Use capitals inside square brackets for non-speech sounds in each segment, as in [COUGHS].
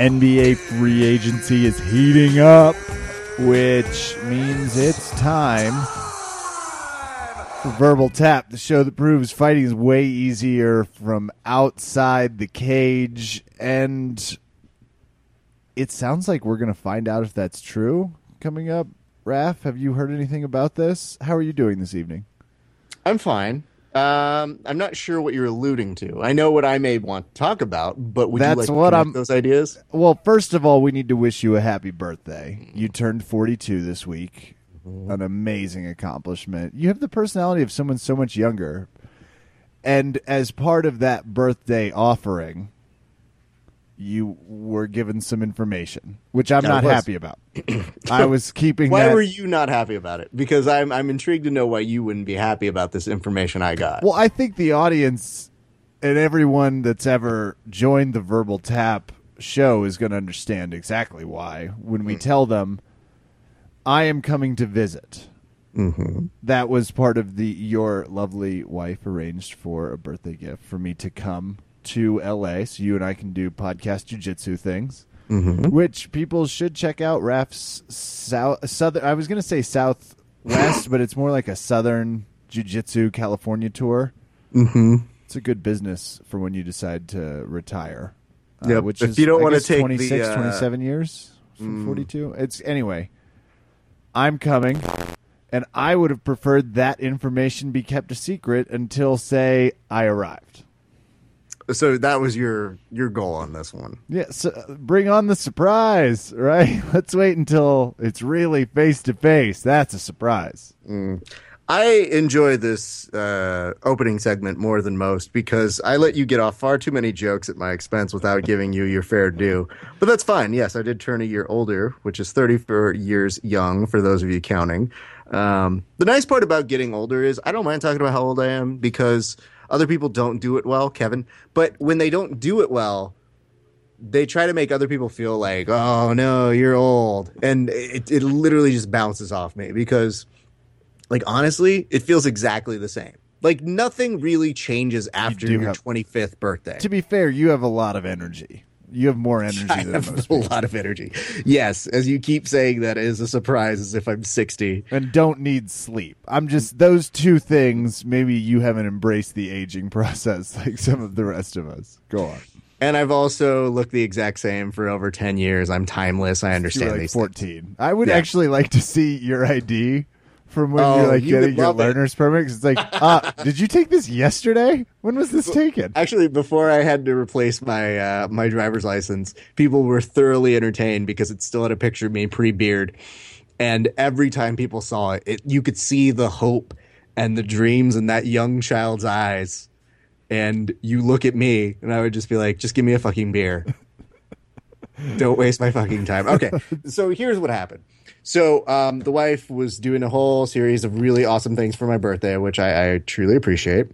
NBA free agency is heating up, which means it's time for Verbal Tap, the show that proves fighting is way easier from outside the cage. And it sounds like we're going to find out if that's true coming up. Raf, have you heard anything about this? How are you doing this evening? I'm fine. Um, I'm not sure what you're alluding to. I know what I may want to talk about, but would That's you like what I'm- those ideas? Well, first of all, we need to wish you a happy birthday. You turned 42 this week. An amazing accomplishment. You have the personality of someone so much younger. And as part of that birthday offering, you were given some information, which I'm I not happy about. [COUGHS] I was keeping Why that. were you not happy about it? Because I'm I'm intrigued to know why you wouldn't be happy about this information I got. Well, I think the audience and everyone that's ever joined the Verbal Tap show is going to understand exactly why when we tell them, "I am coming to visit." Mm-hmm. That was part of the your lovely wife arranged for a birthday gift for me to come to L.A. so you and I can do podcast jujitsu things. Which people should check out. Raf's south southern. I was going to say southwest, [COUGHS] but it's more like a southern jujitsu California tour. mm-hmm. It's a good business for when you decide to retire. Uh, Which If is, you don't wanna guess, take the, 26, uh, 27 years from 42. It's anyway. I'm coming, and I would have preferred that information be kept a secret until, say, I arrived. So that was your your goal on this one. Yeah, so uh, bring on the surprise, right? [LAUGHS] Let's wait until it's really face to face. That's a surprise. I enjoy this uh, opening segment more than most because I let you get off far too many jokes at my expense without giving you your fair due. But that's fine. Yes, I did turn a year older, which is 34 years young for those of you counting. Um, the nice part about getting older is I don't mind talking about how old I am because other people don't do it well, Kevin. But when they don't do it well, they try to make other people feel like, oh no, you're old. And it, it literally just bounces off me because like honestly, it feels exactly the same. Like nothing really changes after do your have- 25th birthday. To be fair, you have a lot of energy. You have more [LAUGHS] energy I than have most [LAUGHS] a people. lot of energy. Yes, as you keep saying that is a surprise as if I'm 60. and don't need sleep. I'm just those two things. Maybe you haven't embraced the aging [LAUGHS] process like some of the rest of us. Go on. And I've also looked the exact same for over 10 years. I'm timeless. I You're understand like these things. 14. I would Yeah. actually like to see your ID from when Oh, you're like you getting your love it. learner's permit. It's like, [LAUGHS] uh, did you take this yesterday? When was this taken? Actually, before I had to replace my uh, my driver's license, people were thoroughly entertained because it still had a picture of me pre-beard, and every time people saw it, it you could see the hope and the dreams in that young child's eyes. And you look at me, and I would just be like, "Just give me a fucking beer. [LAUGHS] Don't waste my fucking time." Okay, so here's what happened. So um, the wife was doing a whole series of really awesome things for my birthday, which I, I truly appreciate.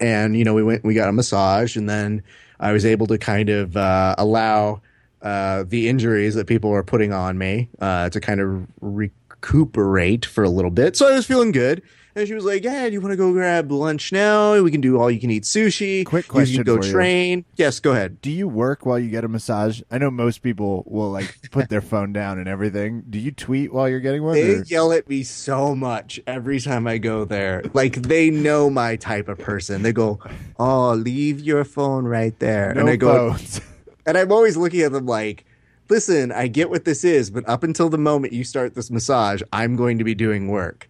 And you know we went we got a massage and then i was able to kind of uh, allow uh, the injuries that people were putting on me uh, to kind of recuperate for a little bit. So i was feeling good and she was like yeah do you want to go grab lunch now we can do all you can eat sushi Quick You question can go for you. train yes go ahead Do you work while you get a massage? I know most people will like put their [LAUGHS] phone down and everything. Do you tweet while you're getting one? they or- yell at me so much every time I go there. Like they know my type of person. They go, "Oh, leave your phone right there," No and I go, phones. [LAUGHS] And I'm always looking at them like, listen, I get what this is, but up until the moment you start this massage, I'm going to be doing work.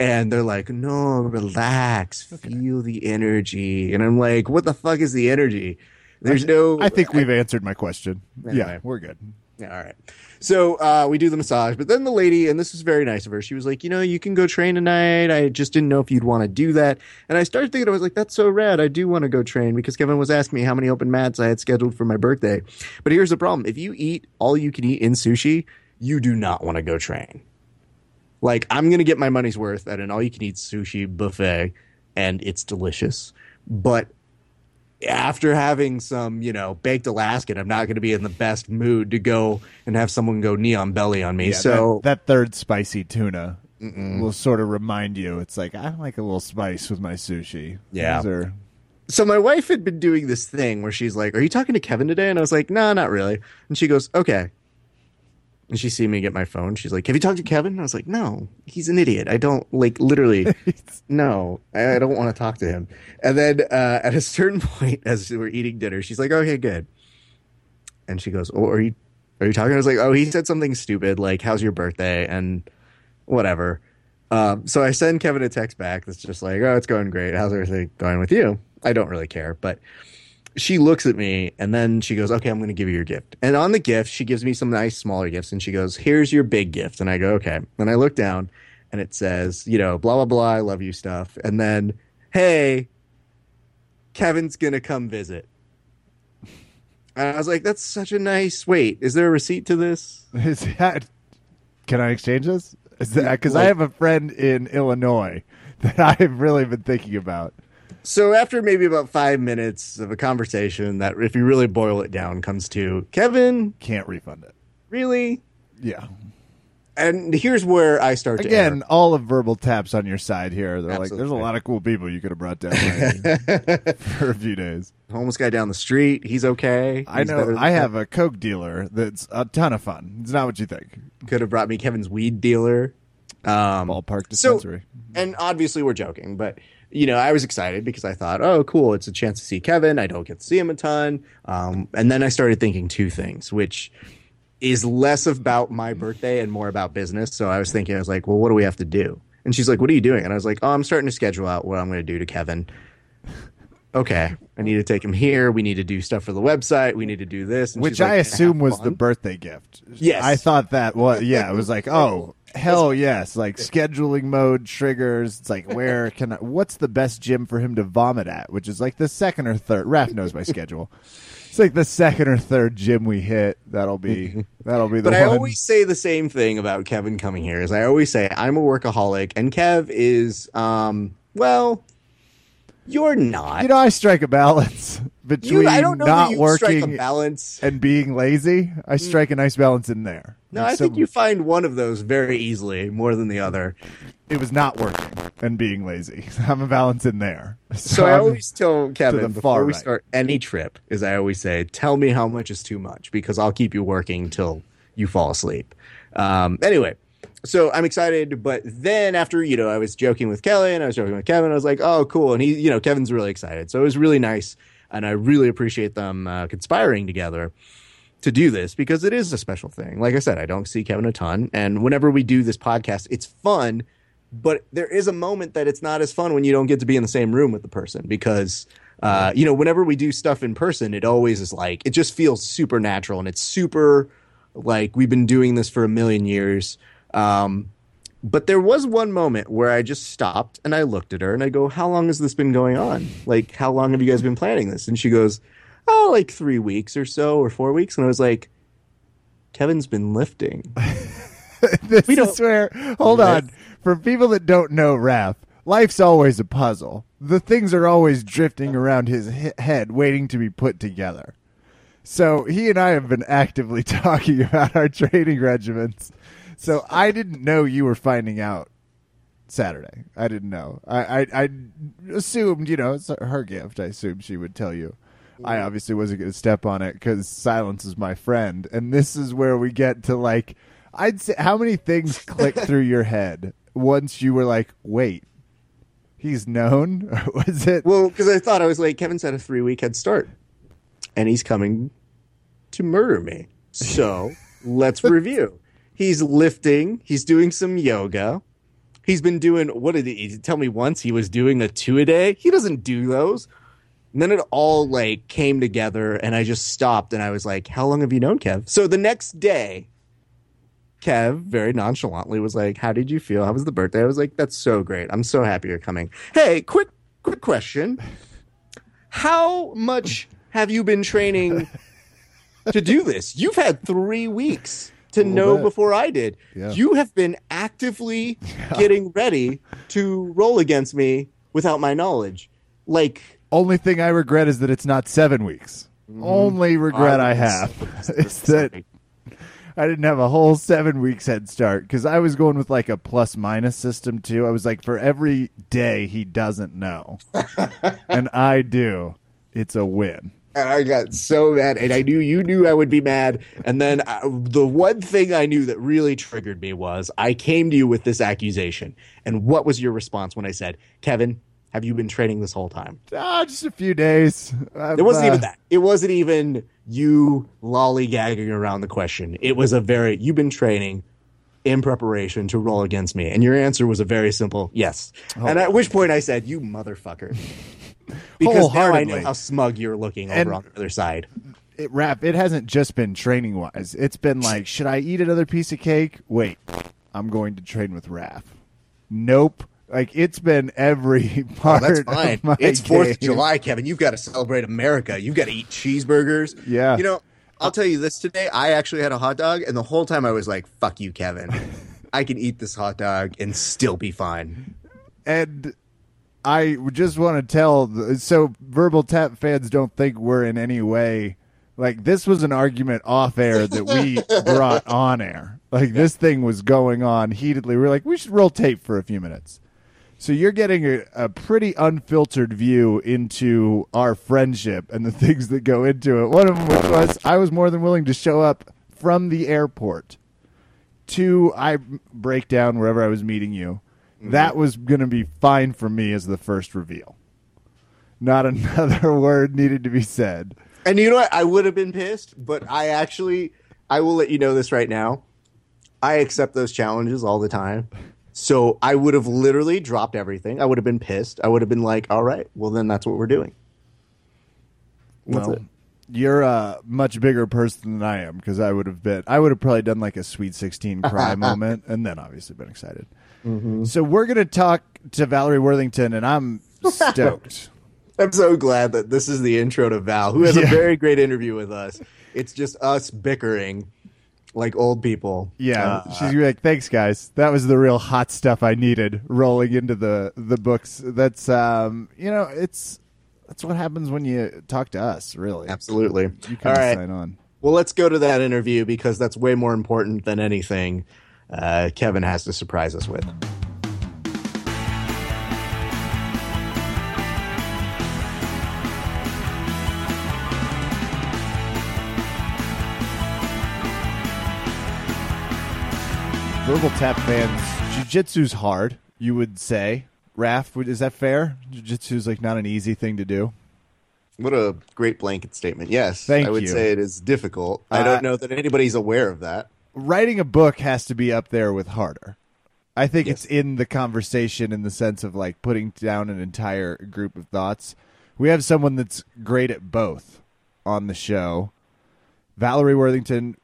And they're like, no, relax, feel the energy. And I'm like, what the fuck is the energy? There's no. I think we've answered my question. Anyway. Yeah, we're good. Yeah, all right. So uh, we do the massage, but then the lady, and this was very nice of her, she was like, you know, you can go train tonight. I just didn't know if you'd want to do that. And I started thinking, I was like, that's so rad. I do want to go train because Kevin was asking me how many open mats I had scheduled for my birthday. But here's the problem if you eat all you can eat in sushi, you do not want to go train. Like, I'm going to get my money's worth at an all you can eat sushi buffet, and it's delicious. But after having some, you know, baked Alaskan, I'm not going to be in the best mood to go and have someone go knee on belly on me. Yeah, so that, that third spicy tuna will sort of remind you. It's like I like a little spice with my sushi. Yeah. Are so my wife had been doing this thing where she's like, "Are you talking to Kevin today?" And I was like, "No, not really." And she goes, "Okay." And she see me get my phone. She's like, "Have you talked to Kevin?" I was like, "No, he's an idiot. I don't like literally. [LAUGHS] no, I, I don't want to talk to him." And then uh, at a certain [LAUGHS] point, as we're eating dinner, she's like, "Okay, good." And she goes, "Oh, are you are you talking?" I was like, "Oh, he said something stupid like, how's your birthday?" and whatever. Um, so I send Kevin a text back that's just like, "Oh, it's going great. How's everything going with you?" I don't really care, but she looks at me and then she goes, "Okay, I'm going to give you your gift." And on the gift, she gives me some nice smaller gifts and she goes, "Here's your big gift." And I go, "Okay." And I look down and it says, you know, blah blah blah, I love you stuff. And then, "Hey, Kevin's going to come visit." And I was like, "That's such a nice. Wait, is there a receipt to this?" [LAUGHS] Is that? Can I exchange this? Because I have a friend in Illinois that [LAUGHS] I've really been thinking about. So after maybe about five minutes of a conversation that, if you really boil it down, comes to Kevin, Can't refund it. really? Yeah. And here's where I start to Again, all of verbal taps on your side here. They're like, there's a lot of cool people you could have brought down [LAUGHS] [LAUGHS] for a few days. homeless guy down the street. He's okay. I He's better know. I have a coke dealer that's a ton of fun. It's not what you think. could have brought me Kevin's weed dealer. Um, Ballpark so- dispensary. and obviously we're joking, but you know I was excited because I thought, oh, cool, it's a chance to see Kevin. I don't get to see him a ton. Um, and then I started thinking two things, which is less about my birthday and more about business. So I was thinking, I was like, well, what do we have to do? And she's like, what are you doing? And I was like, oh, I'm starting to schedule out what I'm going to do to Kevin. Okay, I need to take him here. We need to do stuff for the website. We need to do this. And Which she's like, I assume was the birthday gift. Yes. I thought that was, yeah, it was like, oh, hell yes. Like scheduling mode triggers. It's like, where [LAUGHS] can I, what's the best gym for him to vomit at? Which is like the second or third. Raph knows my schedule. It's like the second or third gym we hit. That'll be, that'll be the But I always say the same thing about Kevin coming here. Is I always say I'm a workaholic, and Kev is, um, well, you're not. you know, I strike a balance between You- I don't know not that you strike a working balance. and being lazy. I strike a nice balance in there. No, I think you find one of those very easily more than the other. it was not working and being lazy. [LAUGHS] I'm a balance in there. So I I'm- always tell Kevin before far we start any trip, is I always say, "Tell me how much is too much because I'll keep you working till you fall asleep." Um, anyway, so I'm excited, but then after you know, I was joking with Kelly and I was joking with Kevin. I was like, "Oh, cool!" And he, you know, Kevin's really excited, so it was really nice, and I really appreciate them uh, conspiring together to do this because it is a special thing. Like I said, I don't see Kevin a ton, and whenever we do this podcast, it's fun. But there is a moment that it's not as fun when you don't get to be in the same room with the person because, uh, you know, whenever we do stuff in person, it always is like it just feels supernatural and it's super like we've been doing this for a million years. Um, but there was one moment where I just stopped and I looked at her and I go, "How long has this been going on? Like, how long have you guys been planning this?" And she goes, "Oh, like three weeks or so, or four weeks." And I was like, "Kevin's been lifting." [LAUGHS] this We don't- is where hold on for people that don't know Raph life's always a puzzle the things are always drifting around his head waiting to be put together so he and i have been actively [LAUGHS] talking about our training regimens so i didn't know you were finding out saturday i didn't know i i, I assumed you know it's her gift i assumed she would tell you I mm-hmm. obviously wasn't going to step on it because silence is my friend, and this is where we get to like, I'd say, how many things click [LAUGHS] through your head once you were like, wait, he's known, [LAUGHS] or was it? Well, because I thought I was like, Kevin's had a three week head start, and he's coming to murder me. So [LAUGHS] let's review. He's lifting. He's doing some yoga. He's been doing. What did he tell me once? He was doing a two a day. He doesn't do those. And then it all like came together, and I just stopped, and I was like, "How long have you known Kev?" So the next day, Kev very nonchalantly was like, "How did you feel? How was the birthday?" I was like, "That's so great. I'm so happy you're coming." Hey, quick, quick question: How much have you been training to do this? You've had three weeks to know bit. before I did. Yeah. You have been actively [LAUGHS] getting ready to roll against me without my knowledge. Like, Only thing I regret is that it's not seven weeks. Mm-hmm. Only regret I have [LAUGHS] [LAUGHS] is that I didn't have a whole seven weeks head start because I was going with like a plus minus system too. I was like, for every day he doesn't know, and I do, it's a win. And I got so mad, and I knew you knew I would be mad. And then I, the one thing I knew that really triggered me was I came to you with this accusation. And what was your response when I said, Kevin, have you been training this whole time? Ah, just a few days. It wasn't even that. It wasn't even you lollygagging around the question. It was a very, you've been training in preparation to roll against me. And your answer was a very simple yes. And at which point I said, you motherfucker. [LAUGHS] Because now I know how smug you're looking over And- on the other side. it Raph it hasn't just been training wise it's been like should i eat another piece of cake wait i'm going to train with Raph. nope like it's been every [LAUGHS] Oh, part that's fine. of my It's Fourth of. July, Kevin. You've got to celebrate America. You've got to eat cheeseburgers. Yeah. You know, I'll tell you this today. I actually had a hot dog, and the whole time I was like, "Fuck you, Kevin. [LAUGHS] I can eat this hot dog and still be fine." and i just want to tell so verbal tap fans don't think we're in any way like this was an argument off air that we [LAUGHS] brought on air like this thing was going on heatedly we are like we should roll tape for a few minutes So you're getting a, a pretty unfiltered view into our friendship and the [LAUGHS] things that go into it. One of them was I was more than willing to show up from the airport to I break down wherever I was meeting you. That mm-hmm. was going to be fine for me as the first reveal. Not [LAUGHS] another word needed to be said. And you know what? I would have been pissed, but I actually, I will let you know this right now. I accept those challenges all the time. So I would have literally dropped everything. I would have been pissed. I would have been like, all right, well, then that's what we're doing. That's well, it. you're a much bigger person than I am because I would have been. I would have probably done like a Sweet Sixteen cry [LAUGHS] moment, and then obviously been excited. Mm-hmm. So we're gonna talk to Valerie Worthington, and I'm [LAUGHS] stoked. I'm so glad that this is the intro to Val, who has Yeah. a very great interview with us. It's just us bickering like old people. Yeah, Uh, she's gonna be like, "Thanks, guys. That was the real hot stuff I needed." Rolling into the the books. That's um, you know, it's that's what happens when you talk to us. Really, absolutely. You All kind of sign on. Well, let's go to that interview because that's way more important than anything uh, Kevin has to surprise us with. Verbal tap fans, jujitsu's hard. You would say, Raph, would- is that fair? Jujitsu's like not an easy thing to do. What a great blanket statement. Yes, Thank I would you. say it is difficult. I Uh, don't know that anybody's aware of that. Writing a book has to be up there with harder. I think Yes. it's in the conversation in the sense of like putting down an entire group of thoughts. We have someone that's great at both on the show. Valerie Worthington,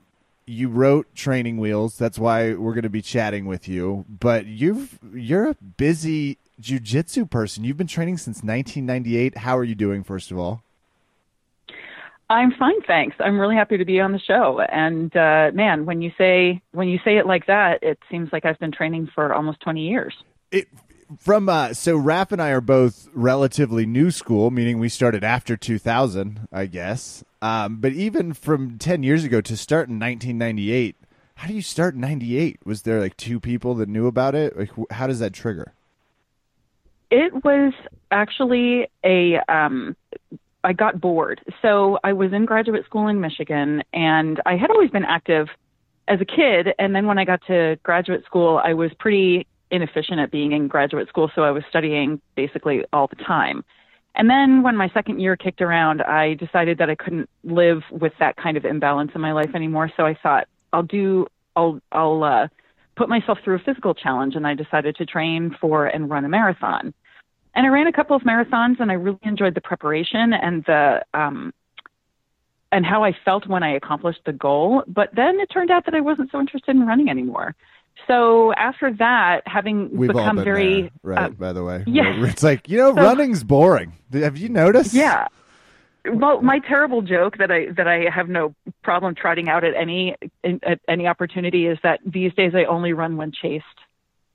you wrote Training Wheels. That's why we're going to be chatting with you. But you've you're a busy jujitsu person. You've been training since 1998. How are you doing? First of all, I'm fine, thanks. I'm really happy to be on the show. And uh, man, when you say when you say it like that, it seems like I've been training for almost 20 years. it from uh so Raph and I are both relatively new school, meaning we started after 2000, I guess. Um, but even from 10 years ago to start in 1998, how do you start in 98? Was there like two people that knew about it? Like how does that trigger? It was actually a um I got bored. So I was in graduate school in Michigan and I had always been active as a kid and then when I got to graduate school I was pretty inefficient at being in graduate school so I was studying basically all the time. And then when my second year kicked around I decided that I couldn't live with that kind of imbalance in my life anymore so I thought I'll do I'll I'll uh put myself through a physical challenge and I decided to train for and run a marathon. And I ran a couple of marathons and I really enjoyed the preparation and the um and how I felt when I accomplished the goal. But then it turned out that I wasn't so interested in running anymore. So after that, having We've become very there, right, uh, by the way. yeah. It's like, you know, So- running's boring. Have you noticed? Yeah. Well, my terrible joke that I that I have no problem trotting out at any at any opportunity is that these days I only run when chased.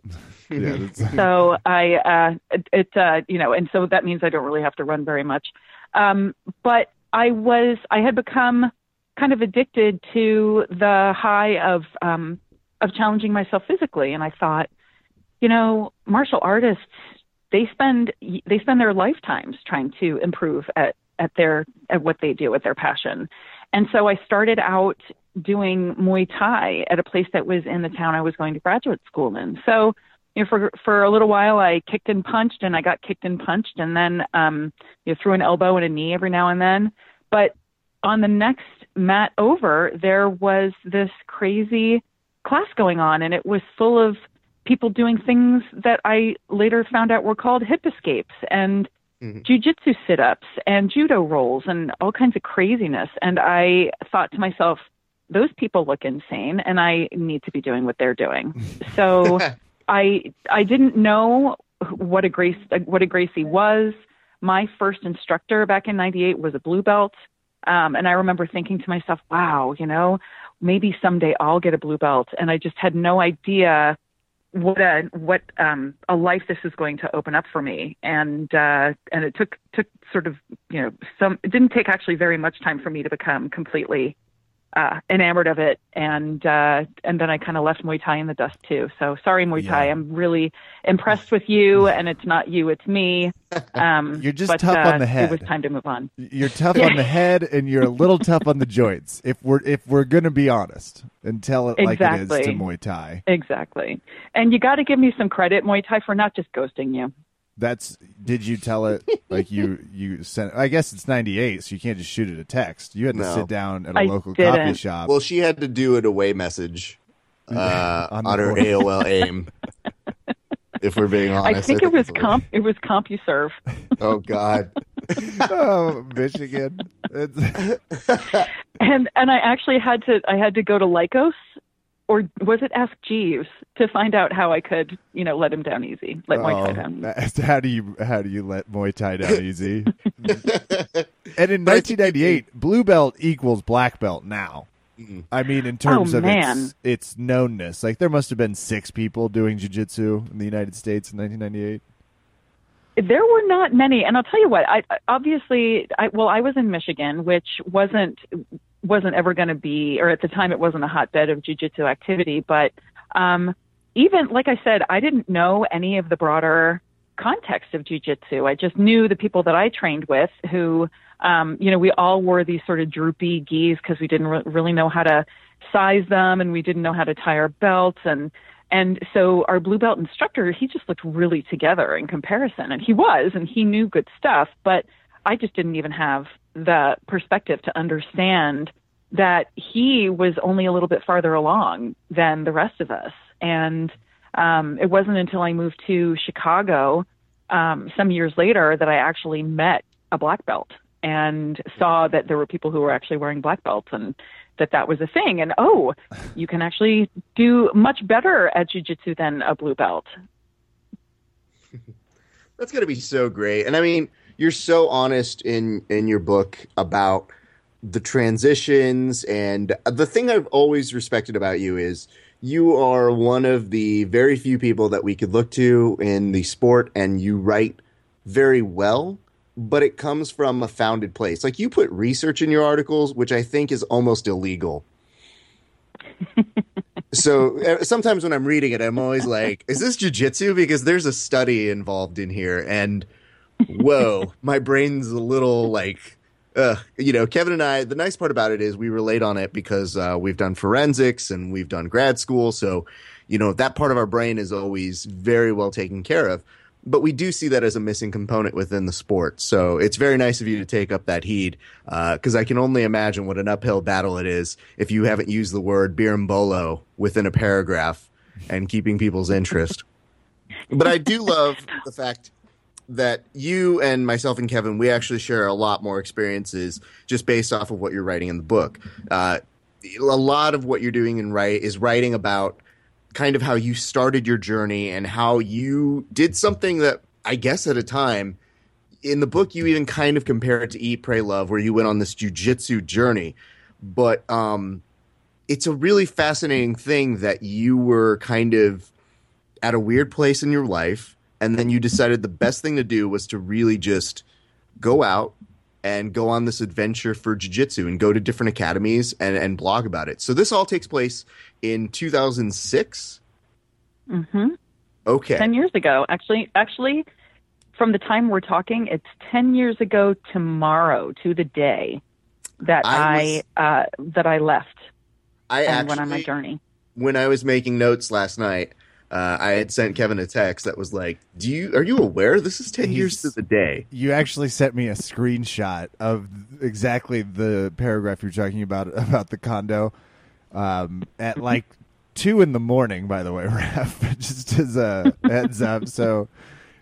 [LAUGHS] Yeah, [LAUGHS] so I uh it, it uh you know and so that means I don't really have to run very much. Um but I was I had become kind of addicted to the high of um, of challenging myself physically, and I thought, you know, martial artists they spend they spend their lifetimes trying to improve at at their at what they do at their passion. And so I started out doing Muay Thai at a place that was in the town I was going to graduate school in. So, you know, for for a little while I kicked and punched and I got kicked and punched and then um you know threw an elbow and a knee every now and then. But on the next mat over there was this crazy class going on and it was full of people doing things that I later found out were called hip escapes and mm-hmm. jujitsu sit ups and judo rolls and all kinds of craziness. And I thought to myself, those people look insane and I need to be doing what they're doing. [LAUGHS] So [LAUGHS] I I didn't know what a Grace what a Gracie was. My first instructor back in '98 was a blue belt, um, and I remember thinking to myself, "Wow, you know, maybe someday I'll get a blue belt." And I just had no idea what a what um a life this is going to open up for me and uh and it took took sort of you know some it didn't take actually very much time for me to become completely uh, enamored of it, and uh, and then I kind of left Muay Thai in the dust too. So sorry, Muay Thai. Yeah. I'm really impressed with you, and it's not you, it's me. [LAUGHS] Um, you're just but, tough uh, on the head. It was time to move on. You're tough on the [LAUGHS] head, and you're a little tough on the joints. If we're if we're gonna be honest and tell it exactly. like it is to Muay Thai. Exactly. And you got to give me some credit, Muay Thai, for not just ghosting you. That's did you tell it like you you sent? I guess it's ninety eight, so you can't just shoot it a text. You had to no. sit down at a I local didn't. coffee shop. Well, she had to do it away message [LAUGHS] uh, on, on her AOL AIM. if we're being honest, I think, I think it was comp. It was CompuServe. [LAUGHS] oh God. [LAUGHS] oh, Michigan. and and I actually had to I had to go to Lycos or was it Ask Jeeves to find out how I could, you know, let him down easy, let Muay Thai oh, down. [LAUGHS] Easy. How do you how do you let Muay Thai down [LAUGHS] easy? [LAUGHS] and in 1998, blue belt equals black belt now. I mean, in terms oh, of its, its knownness, like there must have been six people doing jujitsu in the United States in 1998. There were not many, and I'll tell you what. I obviously, I, well, I was in Michigan, which wasn't wasn't ever going to be, or at the time it wasn't a hotbed of jujitsu activity. But um, even like I said, I didn't know any of the broader context of jujitsu. I just knew the people that I trained with who, um, you know, we all wore these sort of droopy gis because we didn't re- really know how to size them and we didn't know how to tie our belts and and so our blue belt instructor, he just looked really together in comparison and he was and he knew good stuff, but I just didn't even have the perspective to understand that he was only a little bit farther along than the rest of us. And um, it wasn't until I moved to Chicago um, some years later that I actually met a black belt and saw that there were people who were actually wearing black belts and that that was a thing. And oh, you can actually do much better at jujitsu than a blue belt. [LAUGHS] That's going to be so great. And I mean, you're so honest in in your book about the transitions and the thing I've always respected about you is you are one of the very few people that we could look to in the sport and you write very well but it comes from a founded place like you put research in your articles which i think is almost illegal [LAUGHS] so uh, sometimes when i'm reading it i'm always like is this jiu-jitsu because there's a study involved in here and whoa, my brain's a little like, uh, you know, Kevin and I, the nice part about it is we relate on it because uh, we've done forensics and we've done grad school. So, you know, that part of our brain is always very well taken care of. But we do see that as a missing component within the sport. So it's very nice of you to take up that heed because uh, I can only imagine what an uphill battle it is if you haven't used the word berimbolo within a paragraph and keeping people's interest. [LAUGHS] but I do love the fact that you and myself and Kevin, we actually share a lot more experiences just based off of what you're writing in the book. Uh, a lot of what you're doing in write is writing about kind of how you started your journey and how you did something that I guess at a time in the book you even kind of compare it to Eat, Pray, Love, where you went on this jujitsu journey. But um, it's a really fascinating thing that you were kind of at a weird place in your life and then you decided the best thing to do was to really just go out and go on this adventure for jiu-jitsu and go to different academies and, and blog about it. So this all takes place in 2006. hmm Okay. 10 years ago. Actually, actually, from the time we're talking, it's 10 years ago tomorrow to the day that I I, uh, that I left I and actually went on my journey. when I was making notes last night, uh, I had sent Kevin a text that was like, "Do you are you aware this is 10 years to the day?" You actually sent me a screenshot of exactly the paragraph you're talking about [LAUGHS] about the condo um, at like [LAUGHS] two in the morning. By the way, [LAUGHS] Raph, just as a heads up. So,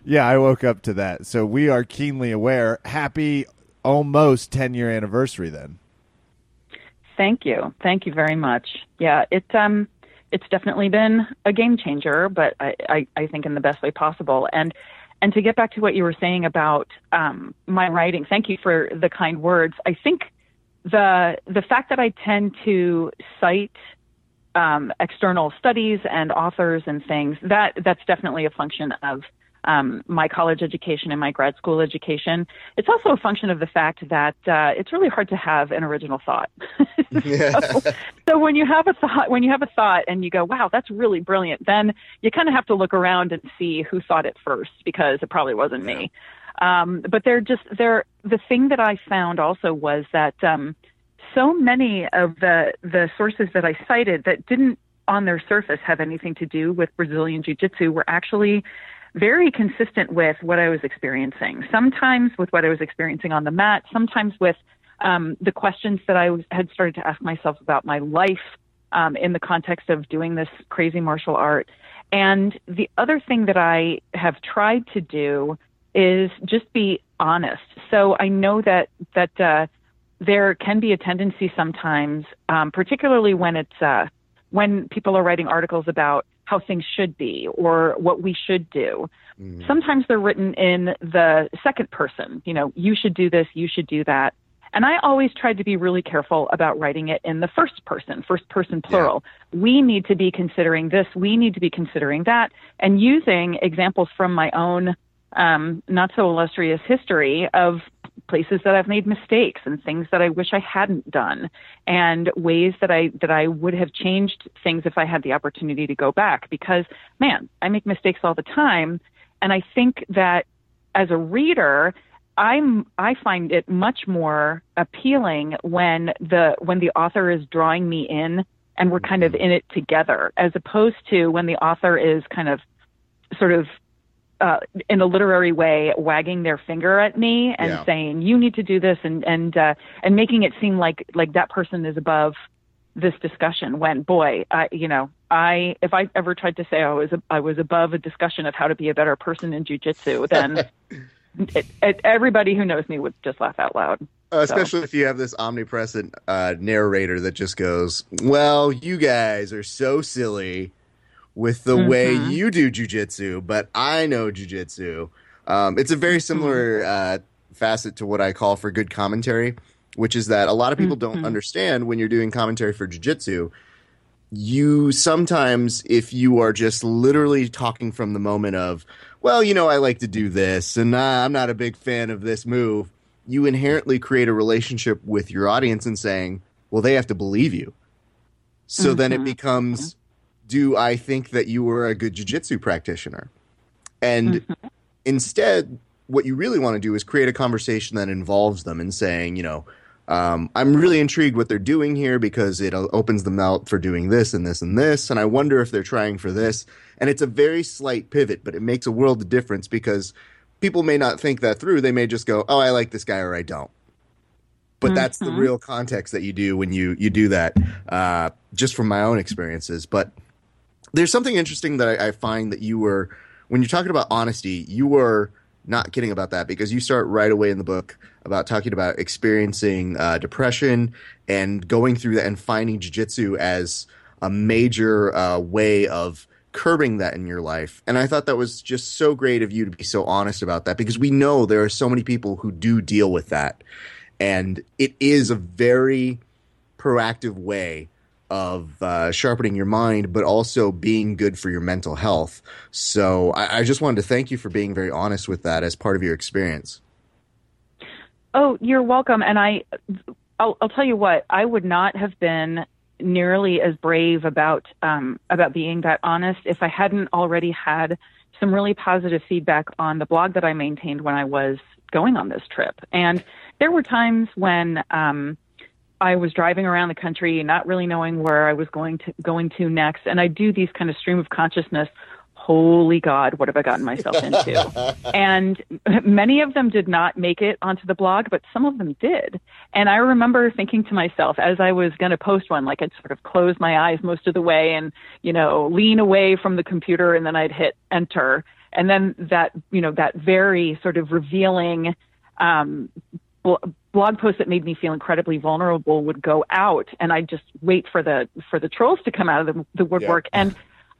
yeah, I woke up to that. So we are keenly aware. Happy almost ten year anniversary. Then Thank you. Thank you very much. Yeah, it um it's definitely been a game changer, but I, I, I think in the best way possible. And and to get back to what you were saying about um, my writing, thank you for the kind words. I think the the fact that I tend to cite um, external studies and authors and things that that's definitely a function of um, my college education and my grad school education. It's also a function of the fact that uh, it's really hard to have an original thought. [LAUGHS] so, so when you have a thought, when you have a thought and you go, "Wow, that's really brilliant," then you kind of have to look around and see who thought it first because it probably wasn't me. Um, but they're just they're the thing that I found also was that um, so many of the the sources that I cited that didn't on their surface have anything to do with Brazilian Jiu Jitsu were actually very consistent with what I was experiencing. Sometimes with what I was experiencing on the mat, sometimes with um, the questions that I was, had started to ask myself about my life um, in the context of doing this crazy martial art. And the other thing that I have tried to do is just be honest. So I know that that uh, there can be a tendency sometimes, um, particularly when it's uh, when people are writing articles about how things should be or what we should do. Mm. Sometimes they're written in the second person. You know, you should do this, you should do that. And I always tried to be really careful about writing it in the first person, first person plural. We need to be considering this, we need to be considering that, and using examples from my own um, not so illustrious history of places that I've made mistakes and things that I wish I hadn't done and ways that I that I would have changed things if I had the opportunity to go back because man, I make mistakes all the time. And I think that as a reader I'm I find it much more appealing when the when the author is drawing me in and we're kind of mm-hmm. in it together as opposed to when the author is kind of sort of uh, in a literary way, wagging their finger at me and Yeah. saying, "You need to do this," and and uh, and making it seem like like that person is above this discussion. When boy, I you know, I if I ever tried to say I was I was above a discussion of how to be a better person in jujitsu, then [LAUGHS] it, it, everybody who knows me would just laugh out loud. Uh, especially if you have this omnipresent uh, narrator that just goes, "Well, you guys are so silly with the way Mhm. you do jujitsu, but I know jujitsu." Um, it's a very similar uh, facet to what I call for good commentary, which is that a lot of people don't Mhm. understand when you're doing commentary for jujitsu. You sometimes, if you are just literally talking from the moment of, well, you know, I like to do this, and uh, I'm not a big fan of this move you inherently create a relationship with your audience and saying, well, they have to believe you. So then it Mhm. becomes, do I think that you were a good jujitsu practitioner? And Mhm. instead, what you really want to do is create a conversation that involves them in saying, you know, um, I'm really intrigued what they're doing here because it opens them out for doing this and this and this. And I wonder if they're trying for this. And it's a very slight pivot, but it makes a world of difference because people may not think that through. They may just go, oh, I like this guy or I don't. But that's the Mhm. real context that you do when you, you do that, uh, just from my own experiences. But there's something interesting that I, I find that you were, when you're talking about honesty, you were not kidding about that because you start right away in the book about talking about experiencing uh, depression and going through that and finding jujitsu as a major uh, way of curbing that in your life. And I thought that was just so great of you to be so honest about that because we know there are so many people who do deal with that. And it is a very proactive way of uh, sharpening your mind, but also being good for your mental health. So I, I just wanted to thank you for being very honest with that as part of your experience. Oh, you're welcome. And I, I'll, I'll tell you what, I would not have been nearly as brave about um, about being that honest if I hadn't already had some really positive feedback on the blog that I maintained when I was going on this trip. And there were times when um, I was driving around the country, not really knowing where I was going to going to next, and I do these kind of stream of consciousness holy God, what have I gotten myself into? [LAUGHS] and many of them did not make it onto the blog, but some of them did. And I remember thinking to myself as I was going to post one, like I'd sort of close my eyes most of the way and, you know, lean away from the computer and then I'd hit enter. And then that, you know, that very sort of revealing, um, blog post that made me feel incredibly vulnerable would go out and I'd just wait for the, for the trolls to come out of the, the woodwork. Yeah. And,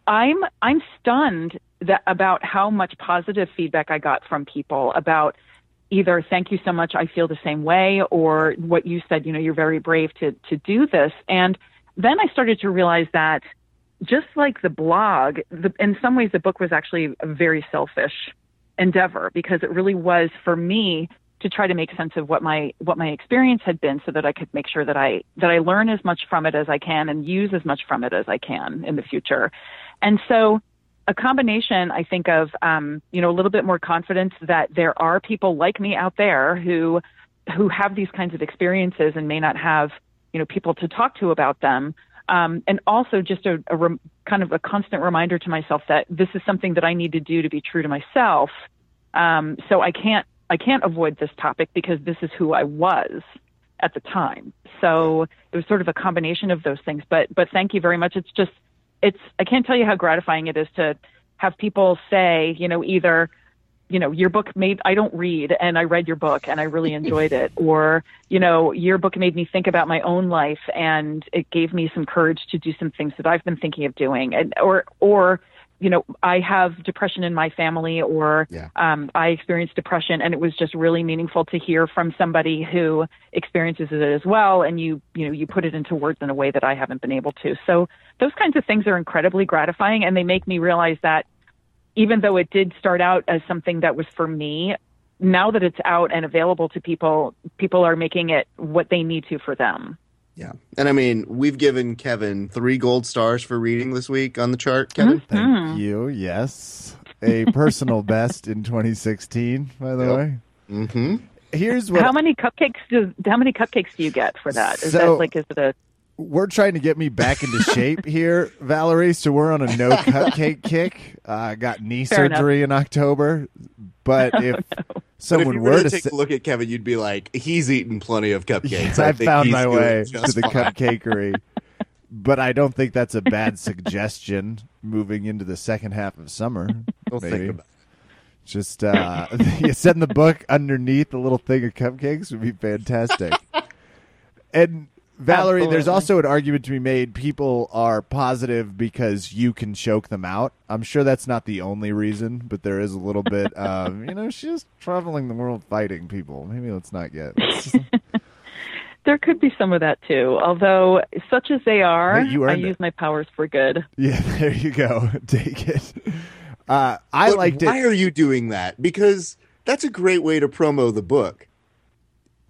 I'm I'm stunned that about how much positive feedback I got from people about either thank you so much I feel the same way or what you said you know you're very brave to to do this and then I started to realize that just like the blog the, in some ways the book was actually a very selfish endeavor because it really was for me to try to make sense of what my what my experience had been so that I could make sure that I that I learn as much from it as I can and use as much from it as I can in the future. And so a combination, I think, of um, you know a little bit more confidence that there are people like me out there who who have these kinds of experiences and may not have you know people to talk to about them, um, and also just a, a re- kind of a constant reminder to myself that this is something that I need to do to be true to myself. Um, so I can't I can't avoid this topic because this is who I was at the time. So it was sort of a combination of those things. But but thank you very much. It's just it's I can't tell you how gratifying it is to have people say, you know, either you know, your book made I don't read and I read your book and I really enjoyed it [LAUGHS] or, you know, your book made me think about my own life and it gave me some courage to do some things that I've been thinking of doing and or or you know, I have depression in my family or yeah. um, I experienced depression and it was just really meaningful to hear from somebody who experiences it as well. And you, you know, you put it into words in a way that I haven't been able to. So those kinds of things are incredibly gratifying and they make me realize that even though it did start out as something that was for me, now that it's out and available to people, people are making it what they need to for them. Yeah. And I mean, we've given Kevin three gold stars for reading this week on the chart, Kevin. Mm-hmm. Thank you. Yes. A personal [LAUGHS] best in 2016, by the yep. way. Mm-hmm. Here's what How many cupcakes do how many cupcakes do you get for that? Is so, that like is it a we're trying to get me back into [LAUGHS] shape here, Valerie. So we're on a no [LAUGHS] cupcake kick. I uh, got knee Fair surgery enough. in October, but [LAUGHS] oh, if no. someone but if were to take a look at Kevin, you'd be like, he's eaten plenty of cupcakes. I, I found my way to the fine. cupcakery, but I don't think that's a bad suggestion moving into the second half of summer. Don't maybe. think about. It. Just uh, you send the book underneath a little thing of cupcakes would be fantastic. and Valerie, Absolutely. there's also an argument to be made. People are positive because you can choke them out. I'm sure that's not the only reason, but there is a little bit [LAUGHS] of, you know, she's traveling the world fighting people. Maybe let's not get. [LAUGHS] there could be some of that too. Although, such as they are, hey, I use my powers for good. Yeah, [LAUGHS] there you go. Take it. Uh, I but liked it. Why are you doing that? Because that's a great way to promo the book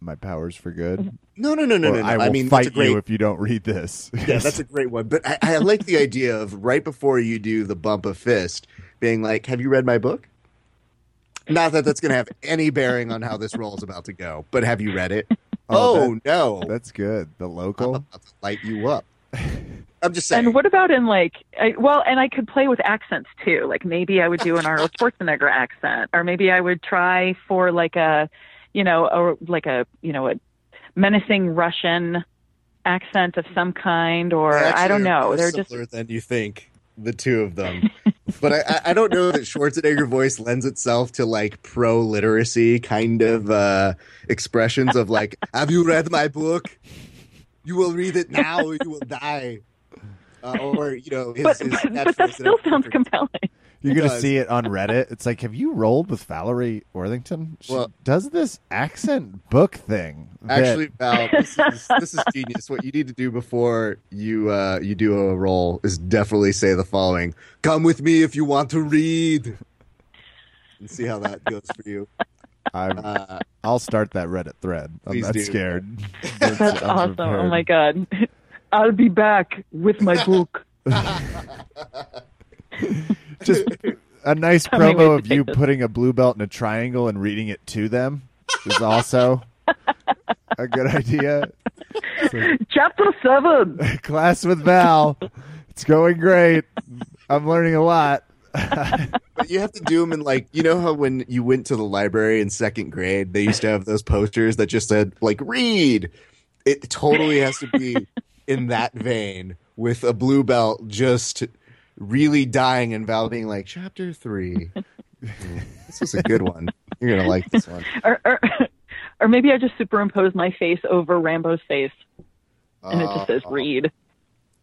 my powers for good. Mm-hmm. No, no, no, no, no, no. I will I mean, fight great, you if you don't read this. [LAUGHS] yeah, that's a great one. But I, I like the idea of right before you do the bump of fist, being like, "Have you read my book?" Not that that's going to have any bearing on how this roll is about to go, but have you read it? Oh, oh that, no, that's good. The local I'm about to light you up. [LAUGHS] I'm just saying. And what about in like, I, well, and I could play with accents too. Like maybe I would do an Arnold Schwarzenegger accent, or maybe I would try for like a you know, or like a, you know, a menacing Russian accent of some kind, or I don't know. They're just than you think. The two of them, but I, I don't know that Schwarzenegger voice lends itself to like pro literacy kind of uh, expressions of like, "Have you read my book? You will read it now, or you will die." Uh, or you know, his, but, his but, but that still sounds compelling. You're gonna see it on Reddit. It's like, have you rolled with Valerie Worthington? She well, does this accent book thing. That... Actually, Val, this is, this is genius. What you need to do before you uh, you do a roll is definitely say the following: "Come with me if you want to read," and see how that goes for you. I'm, Uh, I'll start that Reddit thread. I'm not do. scared. [LAUGHS] That's I'm awesome. Oh my god. I'll be back with my book. [LAUGHS] [LAUGHS] Just a nice [LAUGHS] So promo of you this. putting a blue belt in a triangle and reading it to them is also [LAUGHS] a good idea. So, Chapter seven. class with Val. It's going great. I'm learning a lot. But you have to do them in like you know how when you went to the library in second grade they used to have those posters that just said like read. It totally has to be in that vein with a blue belt just really dying and Val being like chapter three. [LAUGHS] This was a good one. You're gonna like this one. [LAUGHS] Or, or, or maybe I just superimpose my face over Rambo's face and it just says read.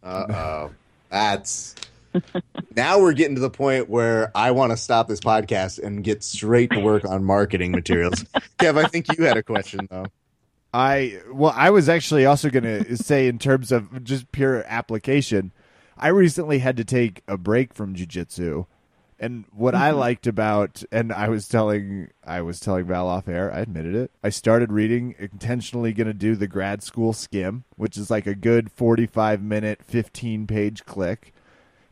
Uh oh. That's [LAUGHS] now we're getting to the point where I want to stop this podcast and get straight to work on marketing materials. Kev, I think you had a question though. I well, I was actually also going to say in terms of just pure application. I recently had to take a break from jujitsu, and what I mm-hmm. liked about and I was telling I was telling Val off air. I admitted it. I started reading intentionally going to do the grad school skim, which is like a good forty-five minute, fifteen page click.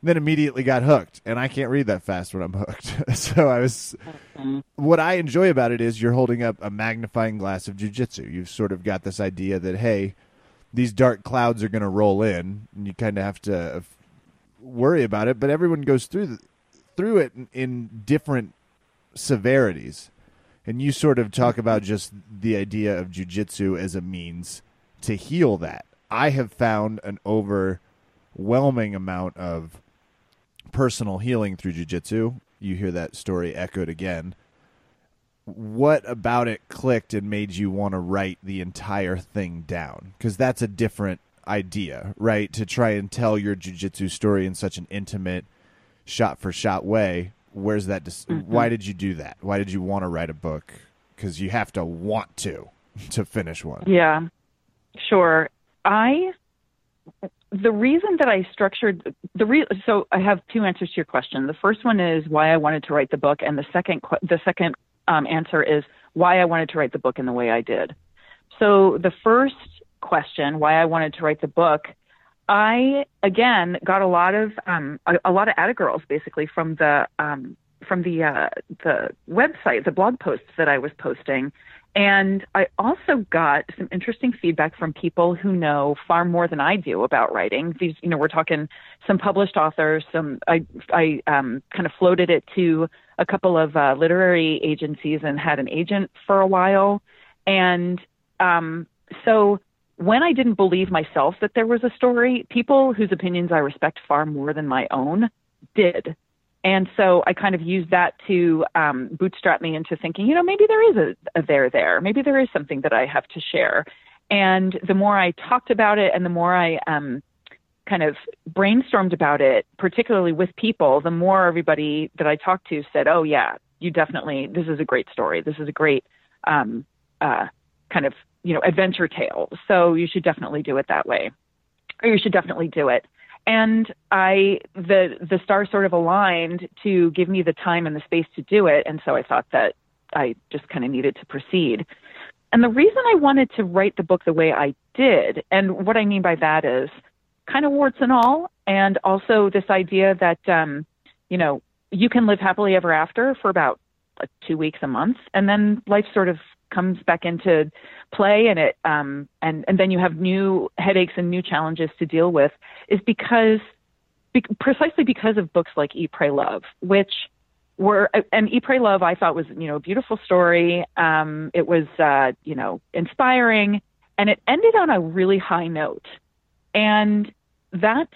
And Then immediately got hooked, and I can't read that fast when I'm hooked. [LAUGHS] so I was mm-hmm. what I enjoy about it is you're holding up a magnifying glass of jujitsu. You've sort of got this idea that hey, these dark clouds are going to roll in, and you kind of have to uh, worry about it. But everyone goes through the, through it in, in different severities, and you sort of talk about just the idea of jujitsu as a means to heal that. I have found an overwhelming amount of personal healing through jujitsu. You hear that story echoed again. What about it clicked and made you want to write the entire thing down? Because that's a different idea, right? To try and tell your jujitsu story in such an intimate, shot for shot way. Where's that? Dis- mm-hmm. Why did you do that? Why did you want to write a book? Because you have to want to [LAUGHS] to finish one. Yeah, sure. I the reason that I structured the re- so I have two answers to your question. The first one is why I wanted to write the book, and the second the second um, answer is why I wanted to write the book in the way I did. So the first question, why I wanted to write the book, I again got a lot of um, a, a lot of Atta girls basically from the um, from the uh, the website, the blog posts that I was posting, and I also got some interesting feedback from people who know far more than I do about writing. These, you know, we're talking some published authors. Some I I um, kind of floated it to a couple of uh, literary agencies and had an agent for a while, and um, so when I didn't believe myself that there was a story, people whose opinions I respect far more than my own did. And so I kind of used that to um, bootstrap me into thinking, you know, maybe there is a, a there there. Maybe there is something that I have to share. And the more I talked about it and the more I um, kind of brainstormed about it, particularly with people, the more everybody that I talked to said, oh, yeah, you definitely, this is a great story. This is a great um, uh, kind of, you know, adventure tale. So you should definitely do it that way, or you should definitely do it and I the the stars sort of aligned to give me the time and the space to do it, and so I thought that I just kind of needed to proceed. And the reason I wanted to write the book the way I did, and what I mean by that is kind of warts and all, and also this idea that um, you know you can live happily ever after for about like two weeks a month, and then life sort of comes back into play and it um and and then you have new headaches and new challenges to deal with is because be, precisely because of books like Eat Pray Love which were and Eat Pray Love I thought was you know a beautiful story. Um it was uh you know inspiring and it ended on a really high note. And that's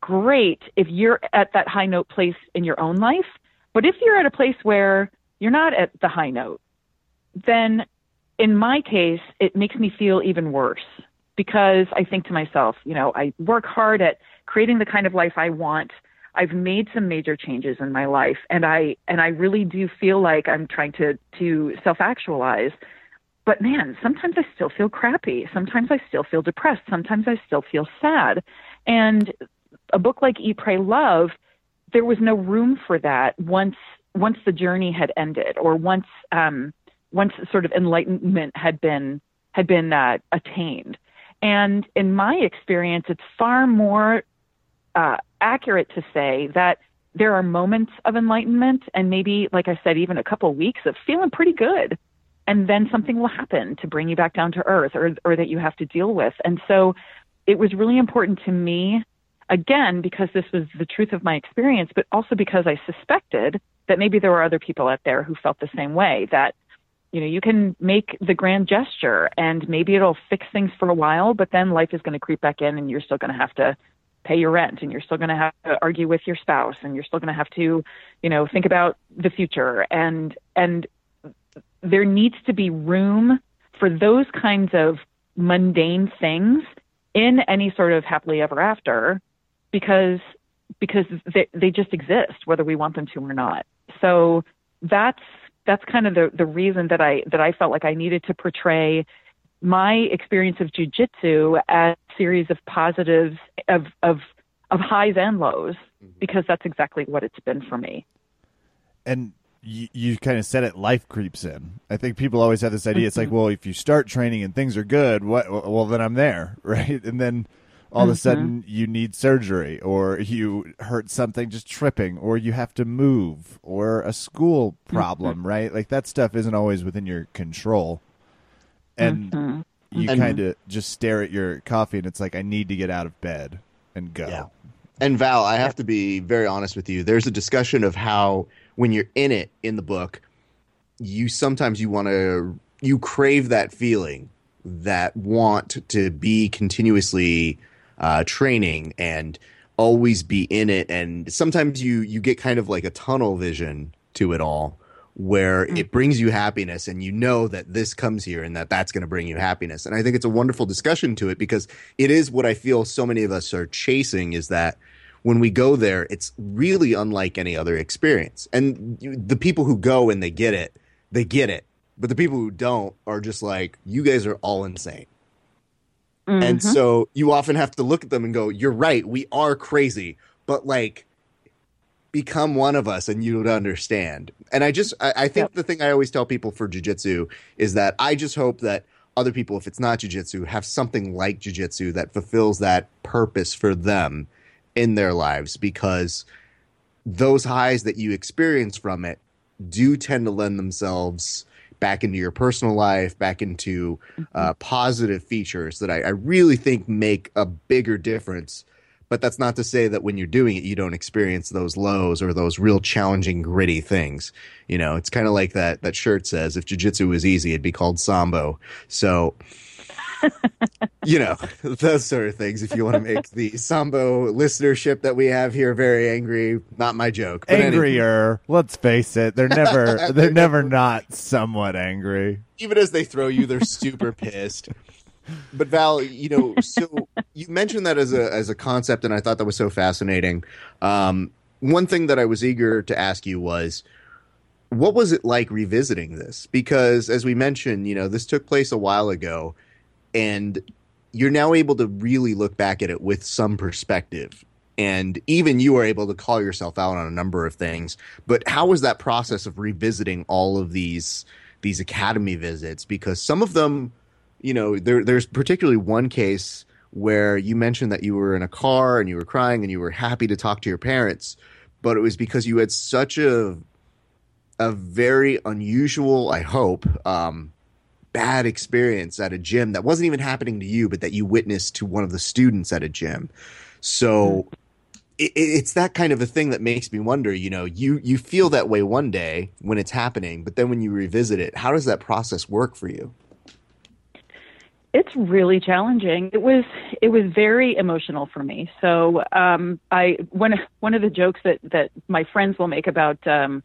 great if you're at that high note place in your own life but if you're at a place where you're not at the high note then in my case, it makes me feel even worse because I think to myself, you know, I work hard at creating the kind of life I want. I've made some major changes in my life and I and I really do feel like I'm trying to to self-actualize. But man, sometimes I still feel crappy. Sometimes I still feel depressed. Sometimes I still feel sad. And a book like Eat Pray Love, there was no room for that once once the journey had ended or once um once sort of enlightenment had been had been uh, attained. And in my experience, it's far more uh, accurate to say that there are moments of enlightenment and maybe, like I said, even a couple weeks of feeling pretty good. And then something will happen to bring you back down to earth or, or that you have to deal with. And so it was really important to me, again, because this was the truth of my experience, but also because I suspected that maybe there were other people out there who felt the same way that you know you can make the grand gesture and maybe it'll fix things for a while but then life is going to creep back in and you're still going to have to pay your rent and you're still going to have to argue with your spouse and you're still going to have to you know think about the future. And and there needs to be room for those kinds of mundane things in any sort of happily ever after because because they they just exist whether we want them to or not. So that's that's kind of the the reason that I that I felt like I needed to portray my experience of jujitsu as a series of positives of of of highs and lows mm-hmm. because that's exactly what it's been for me. And you, you kind of said it life creeps in i think people always have this idea it's like mm-hmm. well if you start training and things are good what well then i'm there [LAUGHS] right and then all mm-hmm. of a mm-hmm. sudden you need surgery or you hurt something just tripping or you have to move or a school problem, mm-hmm. right? Like that stuff isn't always within your control. And mm-hmm. you kind of just stare at your coffee and it's like I need to get out of bed and go. Yeah. And Val, I have to be very honest with you. There's a discussion of how when you're in it in the book, you sometimes you want to you crave that feeling that want to be continuously uh, training and always be in it. And sometimes you you get kind of like a tunnel vision to it all, where mm. it brings you happiness, and you know that this comes here and that that's going to bring you happiness. And I think it's a wonderful discussion to it because it is what I feel so many of us are chasing is that when we go there, it's really unlike any other experience. And you, the people who go and they get it, they get it. But the people who don't are just like, you guys are all insane. Mm-hmm. And so you often have to look at them and go, You're right, we are crazy, but like become one of us and you would understand. And I just I, I think yep. the thing I always tell people for jujitsu is that I just hope that other people, if it's not jujitsu, have something like jujitsu that fulfills that purpose for them in their lives because those highs that you experience from it do tend to lend themselves back into your personal life, back into uh, mm-hmm. positive features that I, I really think make a bigger difference. But that's not to say that when you're doing it, you don't experience those lows or those real challenging, gritty things. You know, it's kind of like that that shirt says, "If jujitsu was easy, it'd be called sambo." So, [LAUGHS] you know, those sort of things. If you want to make the Sambo listenership that we have here very angry, not my joke. But Angrier. Anyway. Let's face it, they're never [LAUGHS] they're never not somewhat angry. Even as they throw you, they're super pissed. But Val, you know, so you mentioned that as a as a concept, and I thought that was so fascinating. Um, one thing that I was eager to ask you was what was it like revisiting this? Because as we mentioned, you know, this took place a while ago and you're now able to really look back at it with some perspective. And even you are able to call yourself out on a number of things but how was that process of revisiting all of these these academy visits? Because some of them you know there there's particularly one case where you mentioned that you were in a car and you were crying and you were happy to talk to your parents but it was because you had such a a very unusual i hope um, bad experience at a gym that wasn't even happening to you, but that you witnessed to one of the students at a gym. So mm. it, it's that kind of a thing that makes me wonder. You know, you you feel that way one day when it's happening, but then when you revisit it, how does that process work for you? It's really challenging. It was it was very emotional for me. So um, I one one of the jokes that that my friends will make about um,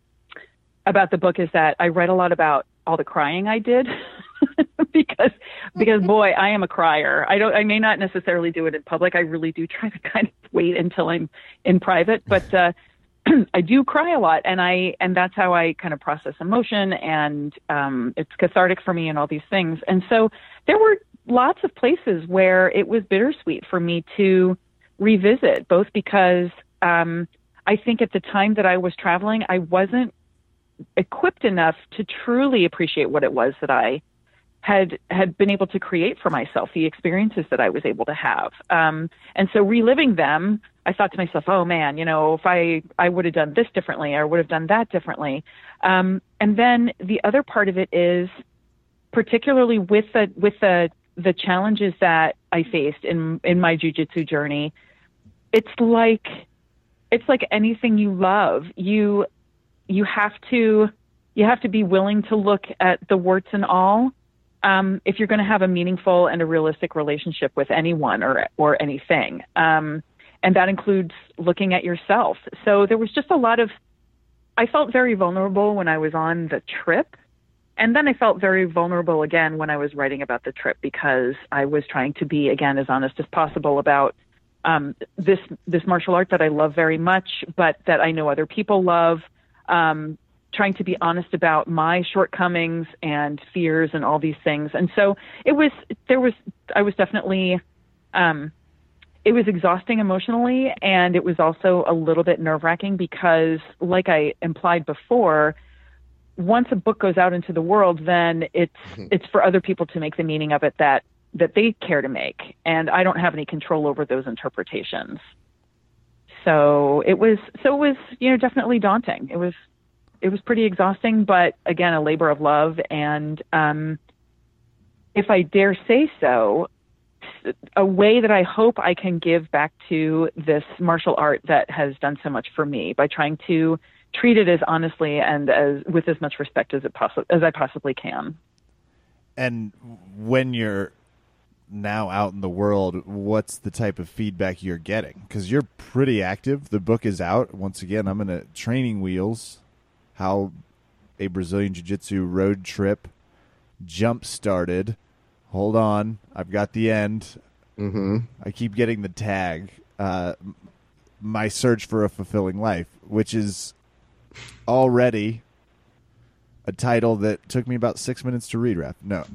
about the book is that I read a lot about all the crying I did [LAUGHS] [LAUGHS] because because boy, I am a crier. I don't I may not necessarily do it in public. I really do [LAUGHS] try to kind of wait until I'm in private, but uh [CLEARS THROAT] I do cry a lot and I and that's how I kind of process emotion and um it's cathartic for me and all these things. And so there were lots of places where it was bittersweet for me to revisit both because um I think at the time that I was traveling I wasn't equipped enough to truly appreciate what it was that I had had been able to create for myself, the experiences that I was able to have. Um, and so reliving them, I thought to myself, oh man, you know, if I I would have done this differently, I would have done that differently. Um, and then the other part of it is, particularly with the with the the challenges that I faced in in my jujitsu journey, it's like it's like anything you love. You you have to you have to be willing to look at the warts and all um, if you're going to have a meaningful and a realistic relationship with anyone or or anything. Um, and that includes looking at yourself. So there was just a lot of I felt very vulnerable when I was on the trip. And then I felt very vulnerable again when I was writing about the trip because I was trying to be again as honest as possible about um, this this martial art that I love very much, but that I know other people love. Um, trying to be honest about my shortcomings and fears and all these things. And so it was there was I was definitely um, it was exhausting emotionally, and it was also a little bit nerve wracking because, like I implied before, once a book goes out into the world, then it's mm-hmm. it's for other people to make the meaning of it that that they care to make, and I don't have any control over those interpretations. So it was so it was you know definitely daunting. It was it was pretty exhausting, but again a labor of love. And um, if I dare say so, a way that I hope I can give back to this martial art that has done so much for me by trying to treat it as honestly and as with as much respect as it possi- as I possibly can. And when you're now out in the world, what's the type of feedback you're getting? Because you're pretty active. The book is out. Once again, I'm in a training wheels. How a Brazilian Jiu Jitsu road trip jump started. Hold on, I've got the end. Mm-hmm. I keep getting the tag. Uh, my search for a fulfilling life, which is already a title that took me about six minutes to read. Raph, no,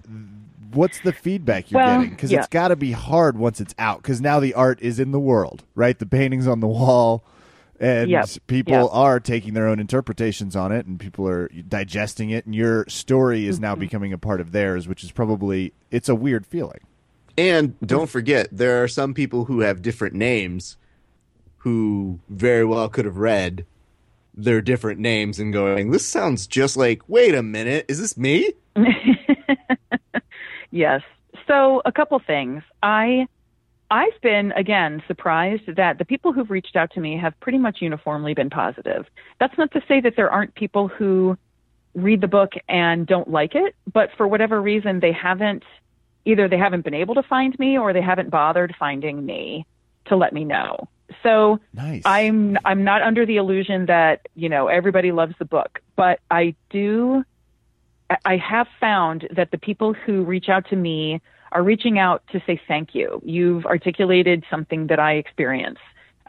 what's the feedback you're well, getting? Because yeah. it's got to be hard once it's out. Because now the art is in the world, right? The paintings on the wall, and yep. people yep. are taking their own interpretations on it, and people are digesting it. And your story is now mm-hmm. becoming a part of theirs, which is probably it's a weird feeling. And don't forget, there are some people who have different names who very well could have read their different names and going, "This sounds just like." Wait a minute, is this me? [LAUGHS] yes. So a couple things. I I've been again surprised that the people who've reached out to me have pretty much uniformly been positive. That's not to say that there aren't people who read the book and don't like it, but for whatever reason they haven't either they haven't been able to find me or they haven't bothered finding me to let me know. So nice. I'm I'm not under the illusion that you know everybody loves the book, but I do. I have found that the people who reach out to me are reaching out to say thank you. You've articulated something that I experience.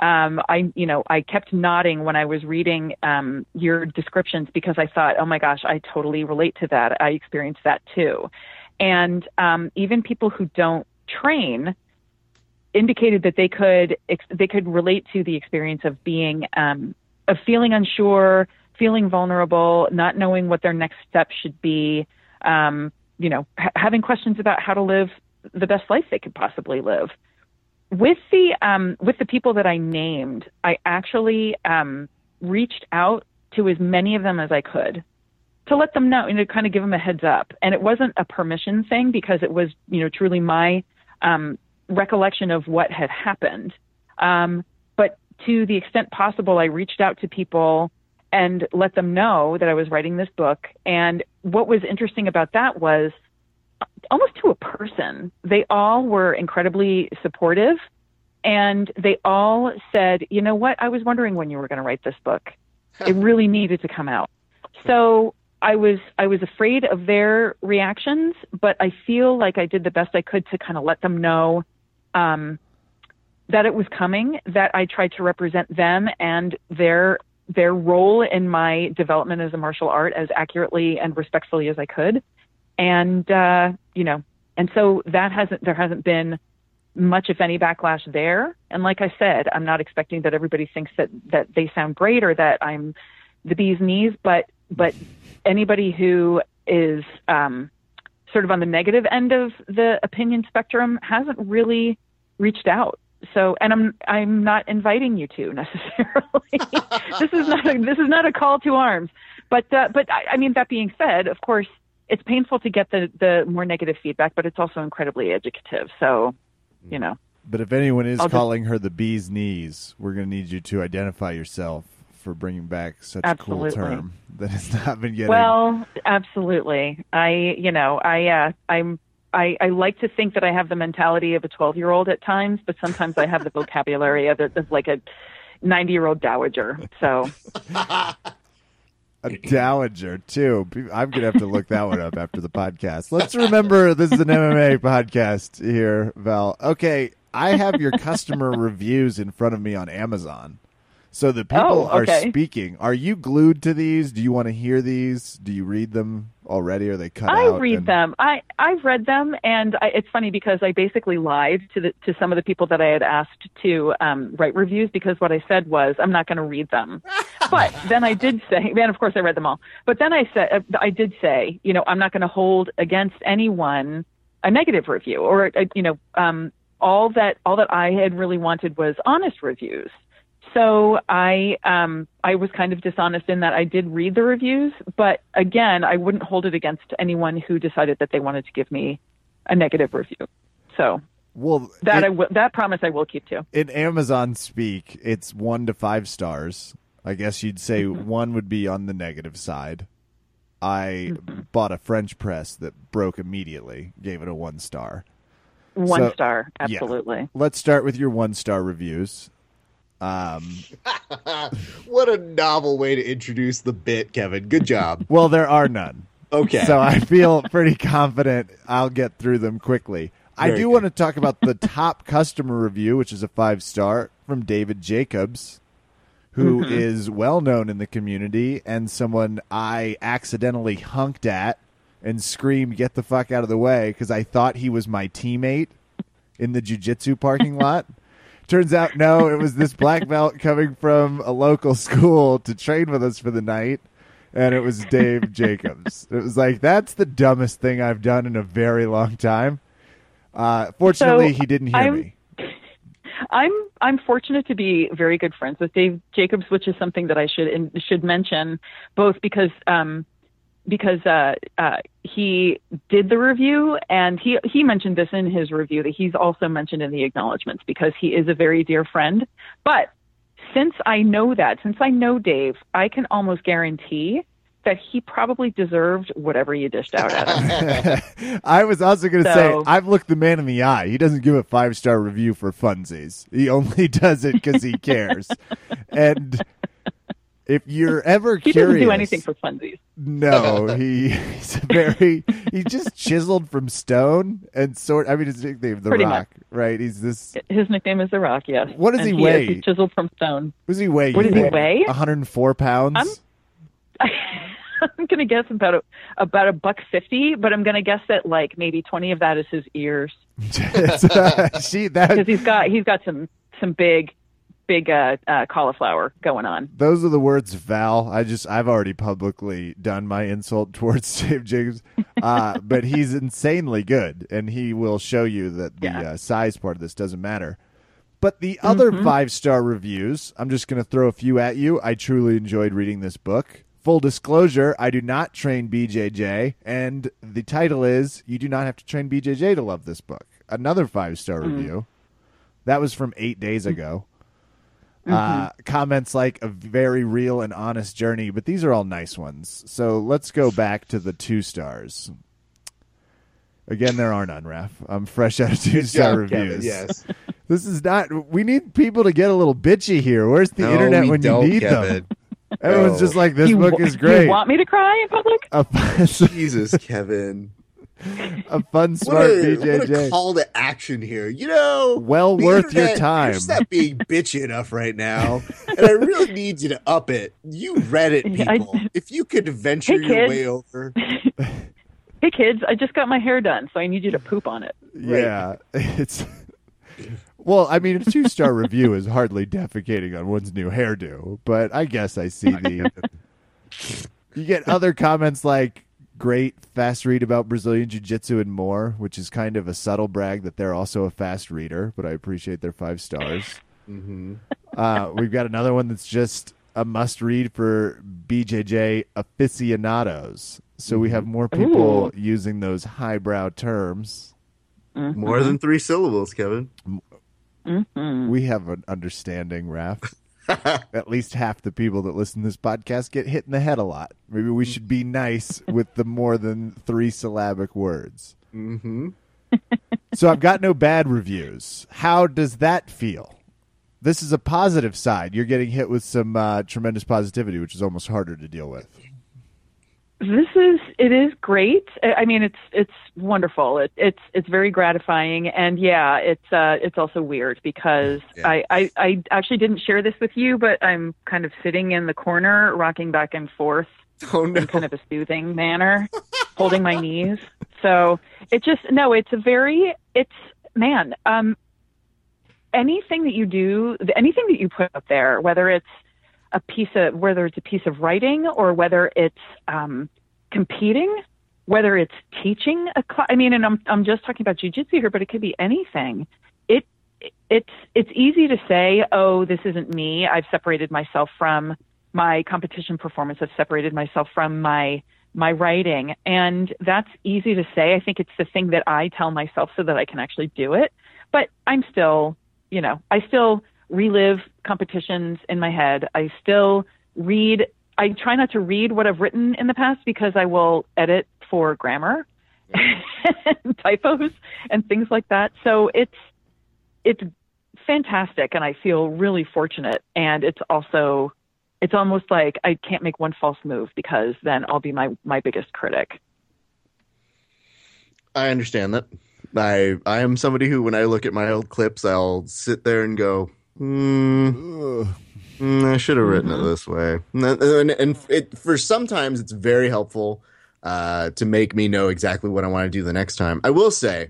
Um, I, you know, I kept nodding when I was reading um, your descriptions because I thought, oh my gosh, I totally relate to that. I experienced that too. And um, even people who don't train indicated that they could they could relate to the experience of being um, of feeling unsure, feeling vulnerable, not knowing what their next step should be, um, you know, ha- having questions about how to live the best life they could possibly live. With the um, with the people that I named, I actually um, reached out to as many of them as I could to let them know and to kind of give them a heads up. And it wasn't a permission thing because it was, you know, truly my um, recollection of what had happened. Um, but to the extent possible, I reached out to people and let them know that I was writing this book. And what was interesting about that was almost to a person, they all were incredibly supportive. And they all said, you know what? I was wondering when you were going to write this book. [LAUGHS] it really needed to come out. So I was I was afraid of their reactions, but I feel like I did the best I could to kind of let them know um, that it was coming, that I tried to represent them and their their role in my development as a martial art as accurately and respectfully as I could, and uh, you know, and so that hasn't there hasn't been much, if any, backlash there. And like I said, I'm not expecting that everybody thinks that that they sound great or that I'm the bee's knees, but but anybody who is um, sort of on the negative end of the opinion spectrum hasn't really reached out. So, and I'm I'm not inviting you to [LAUGHS] necessarily. this is not a, this is not a call to arms. But uh, but I, I mean that being said, of course, it's painful to get the the more negative feedback, but it's also incredibly educative. So, you know. But if anyone is I'll just- calling her the bee's knees, we're going to need you to identify yourself for bringing back such Absolutely. a cool term [LAUGHS] that has not been getting. Well, absolutely. I, you know, I, uh, I'm, I, I like to think that I have the mentality of a 12 year old at times, but sometimes I have the vocabulary of, of like a 90 year old dowager. So, [LAUGHS] a dowager too. I'm gonna have to look that one up after the podcast. Let's remember this is an MMA podcast here, Val. Okay, I have your customer reviews in front of me on Amazon. So the people Oh, are speaking. Are you glued to these? Do you want to hear these? Do you read them already? Are they cut I read and- them. I I've read them, and I, it's funny because I basically lied to the to some of the people that I had asked to um, write reviews because what I said was I'm not going to read them. [LAUGHS] but then I did say, and of course I read them all. But then I said uh, I did say, you know, I'm not going to hold against anyone a negative review or uh, you know um, all that all that I had really wanted was honest reviews. So I um, I was kind of dishonest in that I did read the reviews, but again, I wouldn't hold it against anyone who decided that they wanted to give me a negative review. So Well, that it- I w- that promise I will keep to. in Amazon speak, it's one to five stars. I guess you'd say Mm-hmm. one would be on the negative side. I Mm-hmm. bought a French press that broke immediately, gave it a one star. One So- star, yeah. absolutely. Let's start with your one star reviews. Um, [LAUGHS] what a novel way to introduce the bit, Kevin. Good job. [LAUGHS] well, there are none. Okay. So I feel pretty confident I'll get through them quickly. I do good. want to talk about the top customer review, which is a five star from David Jacobs, who is well known in the community and someone I accidentally hunked at and screamed, Get the fuck out of the way, because I thought he was my teammate in the jujitsu parking lot. [LAUGHS] Turns out, no, it was this black belt coming from a local school to train with us for the night, and it was Dave Jacobs. It was like, that's the dumbest thing I've done in a very long time. Uh, fortunately, So, he didn't hear I'm- me. I'm I'm fortunate to be very good friends with Dave Jacobs, which is something that I should in, should mention, both because um, because uh, uh, he did the review and he he mentioned this in his review that he's also mentioned in the acknowledgments because he is a very dear friend. But since I know that, since I know Dave, I can almost guarantee that he probably deserved whatever you dished out at him. [LAUGHS] I was also going to say, I've looked the man in the eye. He doesn't give a five star review for funsies. He only [LAUGHS] does it because he cares. and if you're [LAUGHS] ever He curious, doesn't do anything for funsies. no, he, he's very he's just chiseled from stone and sort. I mean, his nickname, the Pretty Rock, right? He's this. His nickname is The Rock, yes. What does And he is- weigh? he's chiseled from stone. What does he weigh? What does he weigh? 104 pounds. I'm- [LAUGHS] I'm gonna guess about a about a buck fifty, but I'm gonna guess that like maybe twenty of that is his ears [LAUGHS] she that because he's got he's got some some big big uh, uh, cauliflower going on. Those are the words, Val. I just I've already publicly done my insult [LAUGHS] towards Dave Jacobs, uh, but he's insanely good, and he will show you that the Yeah. uh, size part of this doesn't matter. But the other five star reviews, I'm just going to throw a few at you. I truly enjoyed reading this book. Full disclosure, I do not train BJJ, and the title is "You do not have to train BJJ to love this book." Another five star review. That was from eight days ago. Uh, comments like a very real and honest journey, but these are all nice ones. So let's go back to the two stars. Again, there are none, Raph. I'm fresh out of two star Good job, Kevin, reviews. Yes. [LAUGHS] This is not. We need people to get a little bitchy here. Where's the No, internet when you need Kevin. them? [LAUGHS] Everyone's No. just like, this you, book wa- is [LAUGHS] great. you want me to cry in public? a Jesus, Kevin. A fun What smart a, what a BJJ. call to action here. You know, Well the worth your time. You're just not being [LAUGHS] bitchy enough right now, and I really need you to up it. You Reddit [LAUGHS] I- people, if you could venture Hey, your kids. way over. [LAUGHS] Hey kids, I just got my hair done, so I need you to poop on it. Yeah, it's. Well, I mean, a two star review is hardly defecating on one's new hairdo, but I guess I see the. You get other comments like great fast read about Brazilian Jiu Jitsu and more, which is kind of a subtle brag that they're also a fast reader, but I appreciate their five stars. Mm-hmm. Uh, we've got another one that's just a must read for BJJ aficionados. So we have more people Ooh. using those highbrow terms. More than three syllables, Kevin. Mhm. We have an understanding, Raph. [LAUGHS] At least half the people that listen to this podcast get hit in the head a lot. Maybe we should be nice with the more than three syllabic words. Mm-hmm. So I've got no bad reviews. How does that feel? This is a positive side. You're getting hit with some uh, tremendous positivity, which is almost harder to deal with. This is it is great. I mean, it's it's wonderful. It, it's it's very gratifying, and yeah, it's uh it's also weird because Yeah. I, I I actually didn't share this with you, but I'm kind of sitting in the corner, rocking back and forth [LAUGHS] Oh no. in kind of a soothing manner, holding my knees. So it just no, it's a very it's man. Um, anything that you do, anything that you put up there, whether it's a piece of whether it's a piece of writing or whether it's um, competing, whether it's teaching a class. I mean, and I'm I'm just talking about jujitsu here, but it could be anything. It it's it's easy to say, oh, this isn't me. I've separated myself from my competition performance. I've separated myself from my my writing, and that's easy to say. I think it's the thing that I tell myself so that I can actually do it. But I'm still, you know, I still relive competitions in my head. I still read. I try not to read what I've written in the past because I will edit for grammar, [LAUGHS] and typos, and things like that. So it's it's fantastic, and I feel really fortunate. And it's also it's almost like I can't make one false move because then I'll be my my biggest critic. I understand that. I I am somebody who, when I look at my old clips, I'll sit there and go. Mm, I should have written it this way. And, and, and it, for sometimes it's very helpful uh, to make me know exactly what I want to do the next time. I will say,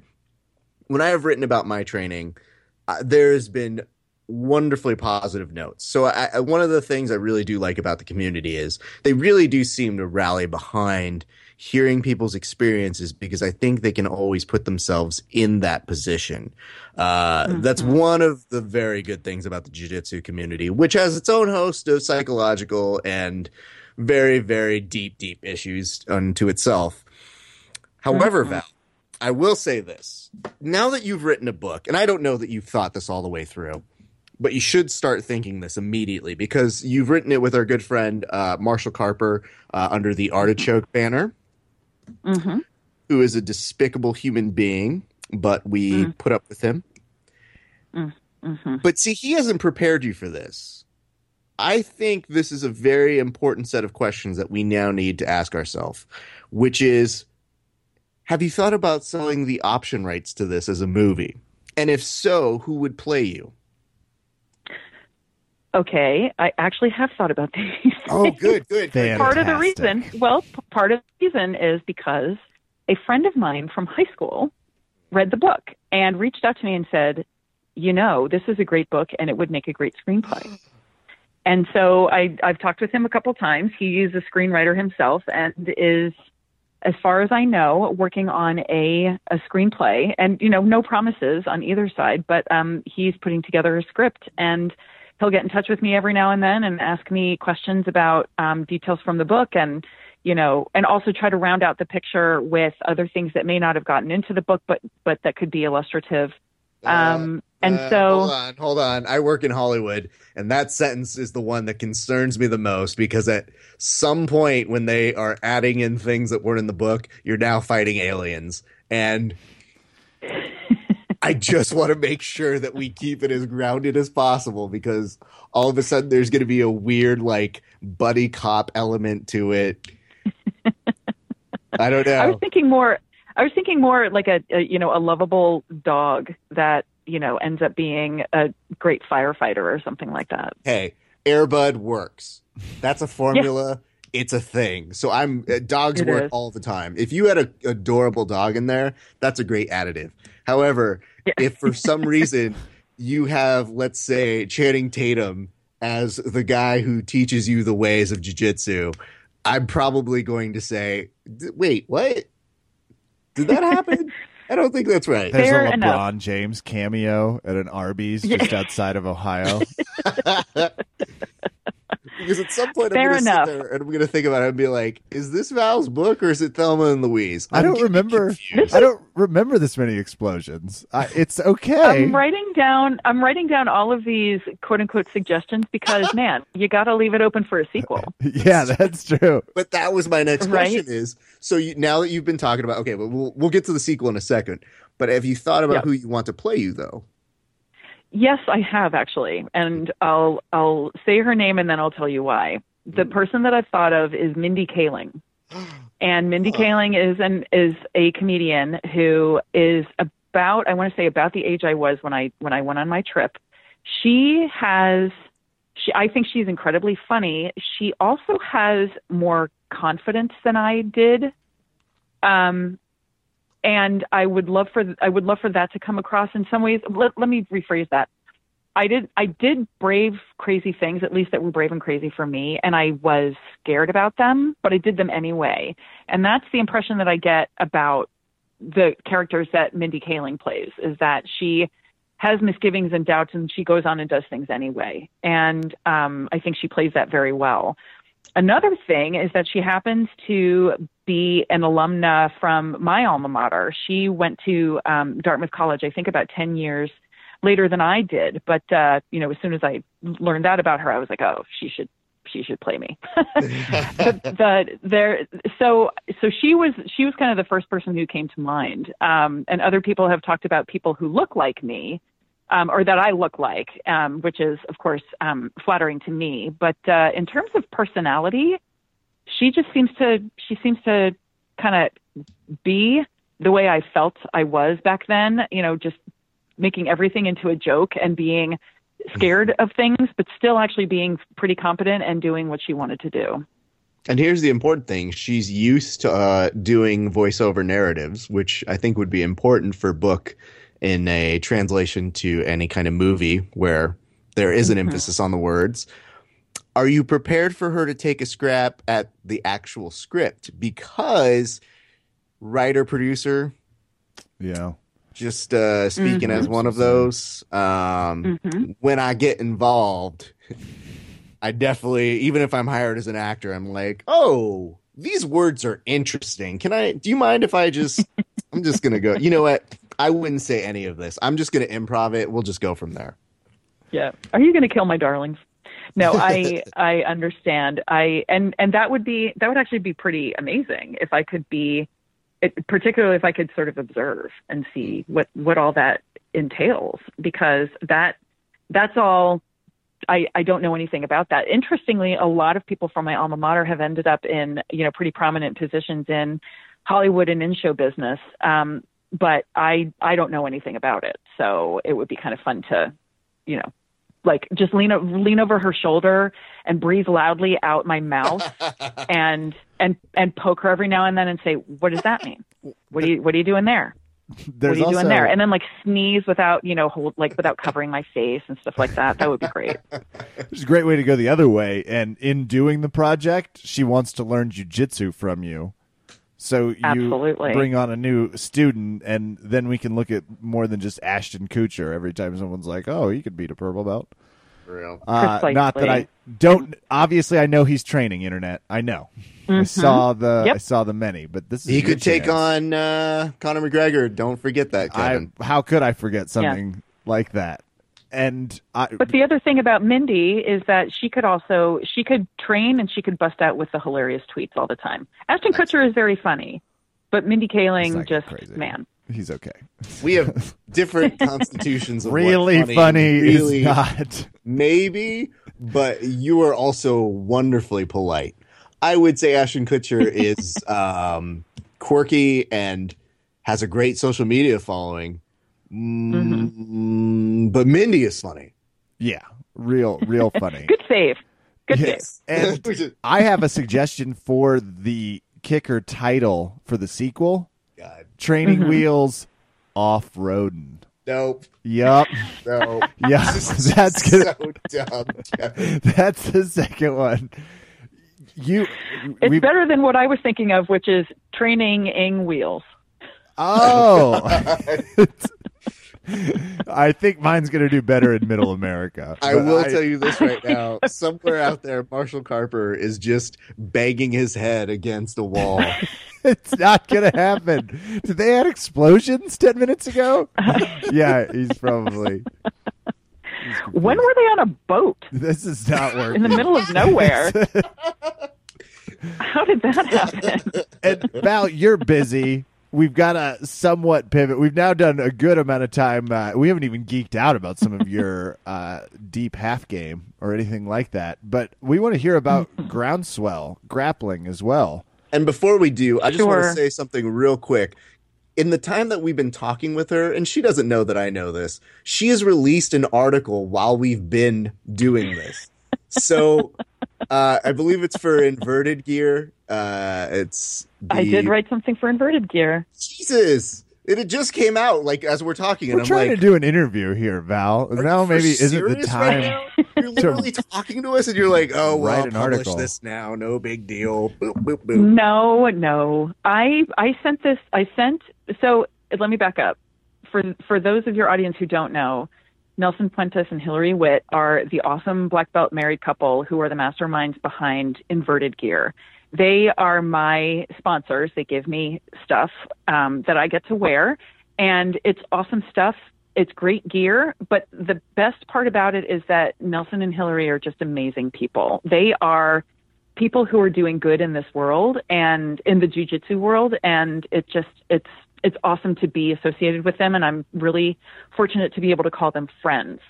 when I have written about my training, uh, there has been wonderfully positive notes. So I, I, one of the things I really do like about the community is they really do seem to rally behind hearing people's experiences because I think they can always put themselves in that position. Uh, That's one of the very good things about the jiu-jitsu community, which has its own host of psychological and very, very deep, deep issues unto itself. However, Val, I will say this. Now that you've written a book, and I don't know that you've thought this all the way through, but you should start thinking this immediately because you've written it with our good friend uh, Marshall Carper uh, under the Artichoke banner, hmm who is a despicable human being, but we put up with him. hmm But see, he hasn't prepared you for this. I think this is a very important set of questions that we now need to ask ourselves, which is Have you thought about selling the option rights to this as a movie? And if so, who would play you? Okay, I actually have thought about [LAUGHS] these. Oh, good, good. Fan- part of the reason, well, p- part of the reason is because a friend of mine from high school read the book and reached out to me and said, "You know, this is a great book and it would make a great screenplay." [GASPS] And so I, I've talked with him a couple times. He is a screenwriter himself and is, as far as I know, working on a, a screenplay. And you know, no promises on either side, but um, he's putting together a script and he'll get in touch with me every now and then and ask me questions about um, details from the book and you know and also try to round out the picture with other things that may not have gotten into the book but but that could be illustrative um, and Uh, so hold on, hold on. I work in Hollywood, and that sentence is the one that concerns me the most because at some point when they are adding in things that weren't in the book, you're now fighting aliens, and I just want to make sure that we keep it as grounded as possible because all of a sudden there's going to be a weird like buddy cop element to it. I don't know. i was thinking more i was thinking more like a, a you know a lovable dog that you know ends up being a great firefighter or something like that hey, Airbud works. That's a formula. It's a thing. So I'm uh, dogs It work is. all the time. If you had a adorable dog in there, that's a great additive. However, Yeah. if for some [LAUGHS] reason you have, let's say, Channing Tatum as the guy who teaches you the ways of jujitsu, I'm probably going to say, wait, what? Did that happen? I don't think that's right. There's Fair a LeBron enough. James cameo at an Arby's just outside of Ohio. [LAUGHS] [LAUGHS] Because at some point Fair I'm going to sit there and I'm going to think about it and be like, is this Val's book or is it Thelma and Louise? I I'm don't remember. confused. I don't remember this many explosions. I, it's okay. I'm writing down. I'm writing down all of these quote unquote suggestions because, [LAUGHS] man, you got to leave it open for a sequel. [LAUGHS] yeah, that's true. But that was my next Right? question is, so you, now that you've been talking about, okay, but we'll, we'll get to the sequel in a second. But have you thought about Yep. who you want to play you though? Yes, I have actually, and I'll I'll say her name and then I'll tell you why. The person that I've thought of is Mindy Kaling, [GASPS] and Mindy Kaling is an is a comedian who is about I want to say about the age I was when I when I went on my trip. She has she I think she's incredibly funny. She also has more confidence than I did. Um and I would love for I would love for that to come across in some ways. Let, let me rephrase that. I did I did brave crazy things, at least that were brave and crazy for me, and I was scared about them, but I did them anyway. And that's the impression that I get about the characters that Mindy Kaling plays is that she has misgivings and doubts and she goes on and does things anyway. And um, I think she plays that very well. Another thing is that she happens to be an alumna from my alma mater. She went to um, Dartmouth College, I think, about 10 years later than I did. But, uh, you know, as soon as I learned that about her, I was like, oh, she should. She should play me. [LAUGHS] but, but there, so so she was she was kind of the first person who came to mind. Um, and other people have talked about people who look like me, um, or that I look like, um, which is, of course, um, flattering to me. But uh, in terms of personality, she just seems to she seems to kind of be the way I felt I was back then. You know, just making everything into a joke and being scared of things, but still actually being pretty competent and doing what she wanted to do. And here's the important thing: she's used to uh, doing voiceover narratives, which I think would be important for book in a translation to any kind of movie where there is an emphasis on the words. Are you prepared for her to take a scrap at the actual script? Because writer producer, Yeah. just uh, speaking as one of those, um, Mhm. when I get involved, I definitely, even if I'm hired as an actor, I'm like, oh, these words are interesting. Can I, do you mind if I just, I'm just going to go, you know what? I wouldn't say any of this. I'm just going to improv it. We'll just go from there. Yeah. Are you going to kill my darlings? No, I [LAUGHS] I understand. I and and that would be that would actually be pretty amazing if I could be, it, particularly if I could sort of observe and see what what all that entails because that that's all. I, I don't know anything about that. Interestingly, a lot of people from my alma mater have ended up in you know pretty prominent positions in Hollywood and in show business. Um, but I I don't know anything about it, so it would be kind of fun to, you know, like just lean lean over her shoulder and breathe loudly out my mouth [LAUGHS] and and and poke her every now and then and say, "What does that mean? What are you what are you doing there? There's what are you also, doing there?" And then like sneeze without you know hold like without covering my face and stuff like that. That would be great. [LAUGHS] There's a great way to go the other way. And in doing the project, she wants to learn jujitsu from you. So you Absolutely. bring on a new student, and then we can look at more than just Ashton Kutcher every time someone's like, "Oh, he could beat a purple belt." Real. Uh, not that I don't. Obviously, I know he's training. Internet, I know. I saw the Mm-hmm. Yep. I saw the many, but this is He your could take chance. on uh, Conor McGregor. Don't forget that, Kevin. I, how could I forget something like that? And I, But the other thing about Mindy is that she could also she could train and she could bust out with the hilarious tweets all the time. Ashton Kutcher is very funny, but Mindy Kaling not just crazy. man. he's okay. we have [LAUGHS] different constitutions of what really funny, funny really is not. maybe, but you are also wonderfully polite. I would say Ashton Kutcher [LAUGHS] is um, quirky and has a great social media following. Mm, But Mindy is funny. Yeah, real, real funny. [LAUGHS] Good save. Good Yes. save. And [LAUGHS] I have a suggestion for the kicker title for the sequel: God. Training Mm-hmm. Wheels Off Roadin'. Nope. Yup. No. [LAUGHS] Yeah, that's gonna, so dumb. Kevin. that's the second one. You, It's we- better than what I was thinking of, which is training ing wheels. Oh, I think mine's going to do better in Middle America. [LAUGHS] I But will tell you this right now. Somewhere out there, Marshall Carper is just banging his head against a wall. [LAUGHS] it's not going to happen. Did they add explosions ten minutes ago? [LAUGHS] yeah, he's probably. he's When were they on a boat This is not working in the middle of nowhere? How did that happen? and Val, you're busy. We've got to somewhat pivot. We've now done a good amount of time. Uh, we haven't even geeked out about some of your [LAUGHS] uh, deep half game or anything like that. But we want to hear about [LAUGHS] groundswell grappling as well. And before we do, I just want to say something real quick. In the time that we've been talking with her, and she doesn't know that I know this, she has released an article while we've been doing this. So [LAUGHS] uh, I believe it's for inverted gear. Uh, it's the, I did write something for inverted gear. Jesus. It had just came out like as we're talking, and We're I'm trying like, to do an interview here, Val. Are Now you maybe isn't the time. Right? You're literally talking to us, and you're like, "Oh, well, Write I'll an publish article. this now. No big deal." Boop boop boop. No, no. I I sent this. I sent. So let me back up. For for those of your audience who don't know, Nelson Puentes and Hillary Witt are the awesome black belt married couple who are the masterminds behind Inverted Gear. They are my sponsors. They give me stuff um, that I get to wear, and it's awesome stuff. It's great gear, but the best part about it is that Nelson and Hillary are just amazing people. They are people who are doing good in this world and in the jujitsu world, and it just it's it's awesome to be associated with them, and I'm really fortunate to be able to call them friends.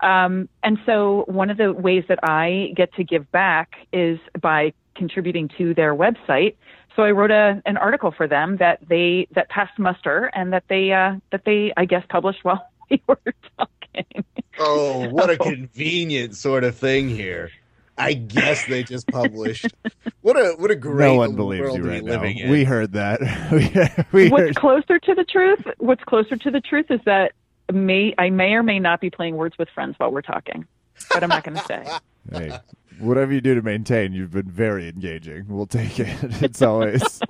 Um, and so, one of the ways that I get to give back is by contributing to their website. So I wrote a, an article for them that they that passed muster and that they uh, that they I guess published while [LAUGHS] we were talking. Oh, what a [LAUGHS] convenient sort of thing here. I guess they just published. What a what a great no one believes world you to be right now. living in. We heard that. [LAUGHS] we we what's heard. closer to the truth what's closer to the truth is that may i may or may not be playing words with friends while we're talking but i'm not going to say [LAUGHS] Hey, whatever you do to maintain, you've been very engaging. We'll take it. [LAUGHS] It's always.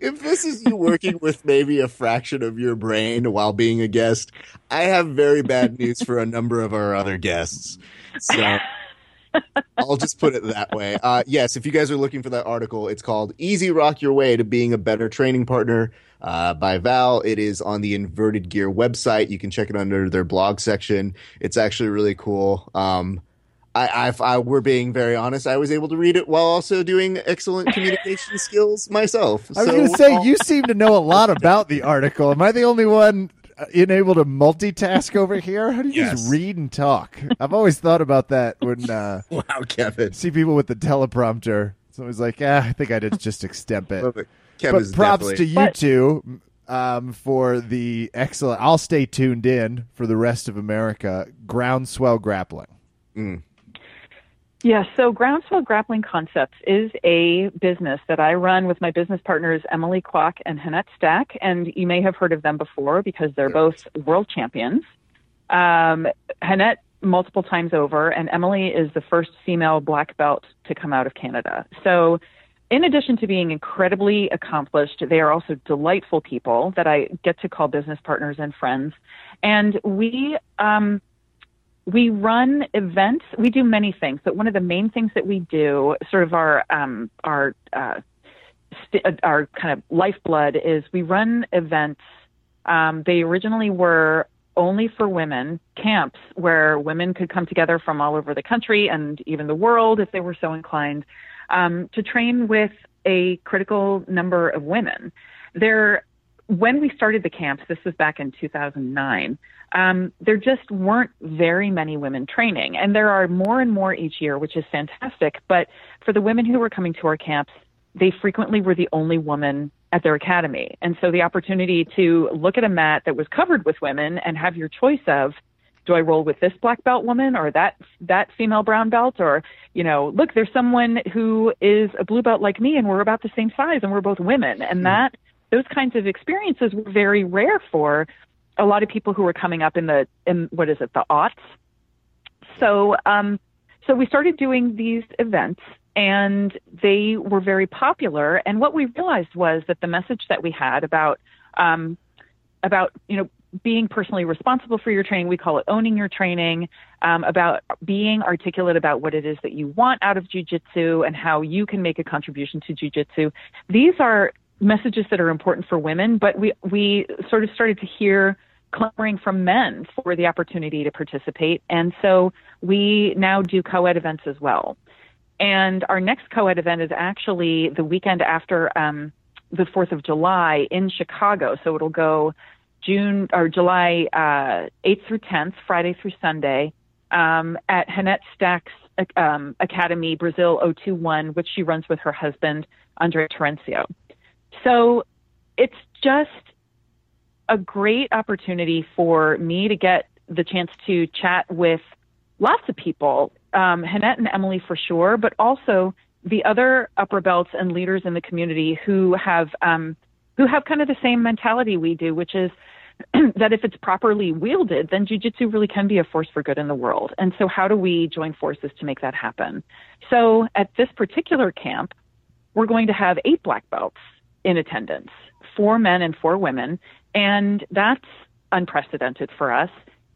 if this is you working with maybe a fraction of your brain while being a guest, I have very bad news for a number of our other guests. So I'll just put it that way. Uh, yes, if you guys are looking for that article, it's called Easy Rock Your Way to Being a Better Training Partner uh, by Val. It is on the Inverted Gear website. You can check it under their blog section. It's actually really cool. Um, I, if I were being very honest, I was able to read it while also doing excellent communication [LAUGHS] skills myself. I was So- going to say, you seem to know a lot about the article. Am I the only one uh, able to multitask over here? How do you Yes. just read and talk? I've always thought about that when [LAUGHS] uh, Wow, Kevin. see people with the teleprompter. It's always like, ah, I think I did just extemp it. Love it. Kevin's but props definitely- to you But- two um, for the excellent. I'll stay tuned in for the rest of America. Groundswell grappling. Yeah, so Groundswell Grappling Concepts is a business that I run with my business partners Emily Kwok and Hannette Staack, and you may have heard of them before because they're both world champions. Um, Hannette multiple times over, and Emily is the first female black belt to come out of Canada. So, in addition to being incredibly accomplished, they are also delightful people that I get to call business partners and friends. And we um, we run events. We do many things, but one of the main things that we do, sort of our um, our uh, st- uh, our kind of lifeblood, is we run events. Um, they originally were only for women camps where women could come together from all over the country and even the world if they were so inclined um, to train with a critical number of women. There, when we started the camps, this was back in 2009 um, there just weren't very many women training. And there are more and more each year, which is fantastic. But for the women who were coming to our camps, they frequently were the only woman at their academy. And so the opportunity to look at a mat that was covered with women and have your choice of, do I roll with this black belt woman or that that female brown belt or you know look there's someone who is a blue belt like me and we're about the same size and we're both women and that those kinds of experiences were very rare for a lot of people who were coming up in the in what is it the aughts so um so we started doing these events and they were very popular. And what we realized was that the message that we had about um, about you know being personally responsible for your training, we call it owning your training, um, about being articulate about what it is that you want out of jujitsu and how you can make a contribution to jujitsu. These are messages that are important for women, but we we sort of started to hear clamoring from men for the opportunity to participate, and so we now do co-ed events as well. And our next co-ed event is actually the weekend after um, the Fourth of July in Chicago. So it'll go June or July uh, 8th through 10th, Friday through Sunday, um, at Hannette Staack's um, Academy Brazil 021, which she runs with her husband Andre Terencio. So it's just a great opportunity for me to get the chance to chat with lots of people, um, Hannette and Emily for sure, but also the other upper belts and leaders in the community who have um, who have kind of the same mentality we do, which is [CLEARS THROAT] that if it's properly wielded, then jujitsu really can be a force for good in the world. And so, how do we join forces to make that happen? So, at this particular camp, we're going to have eight black belts in attendance, four men and four women, and that's unprecedented for us.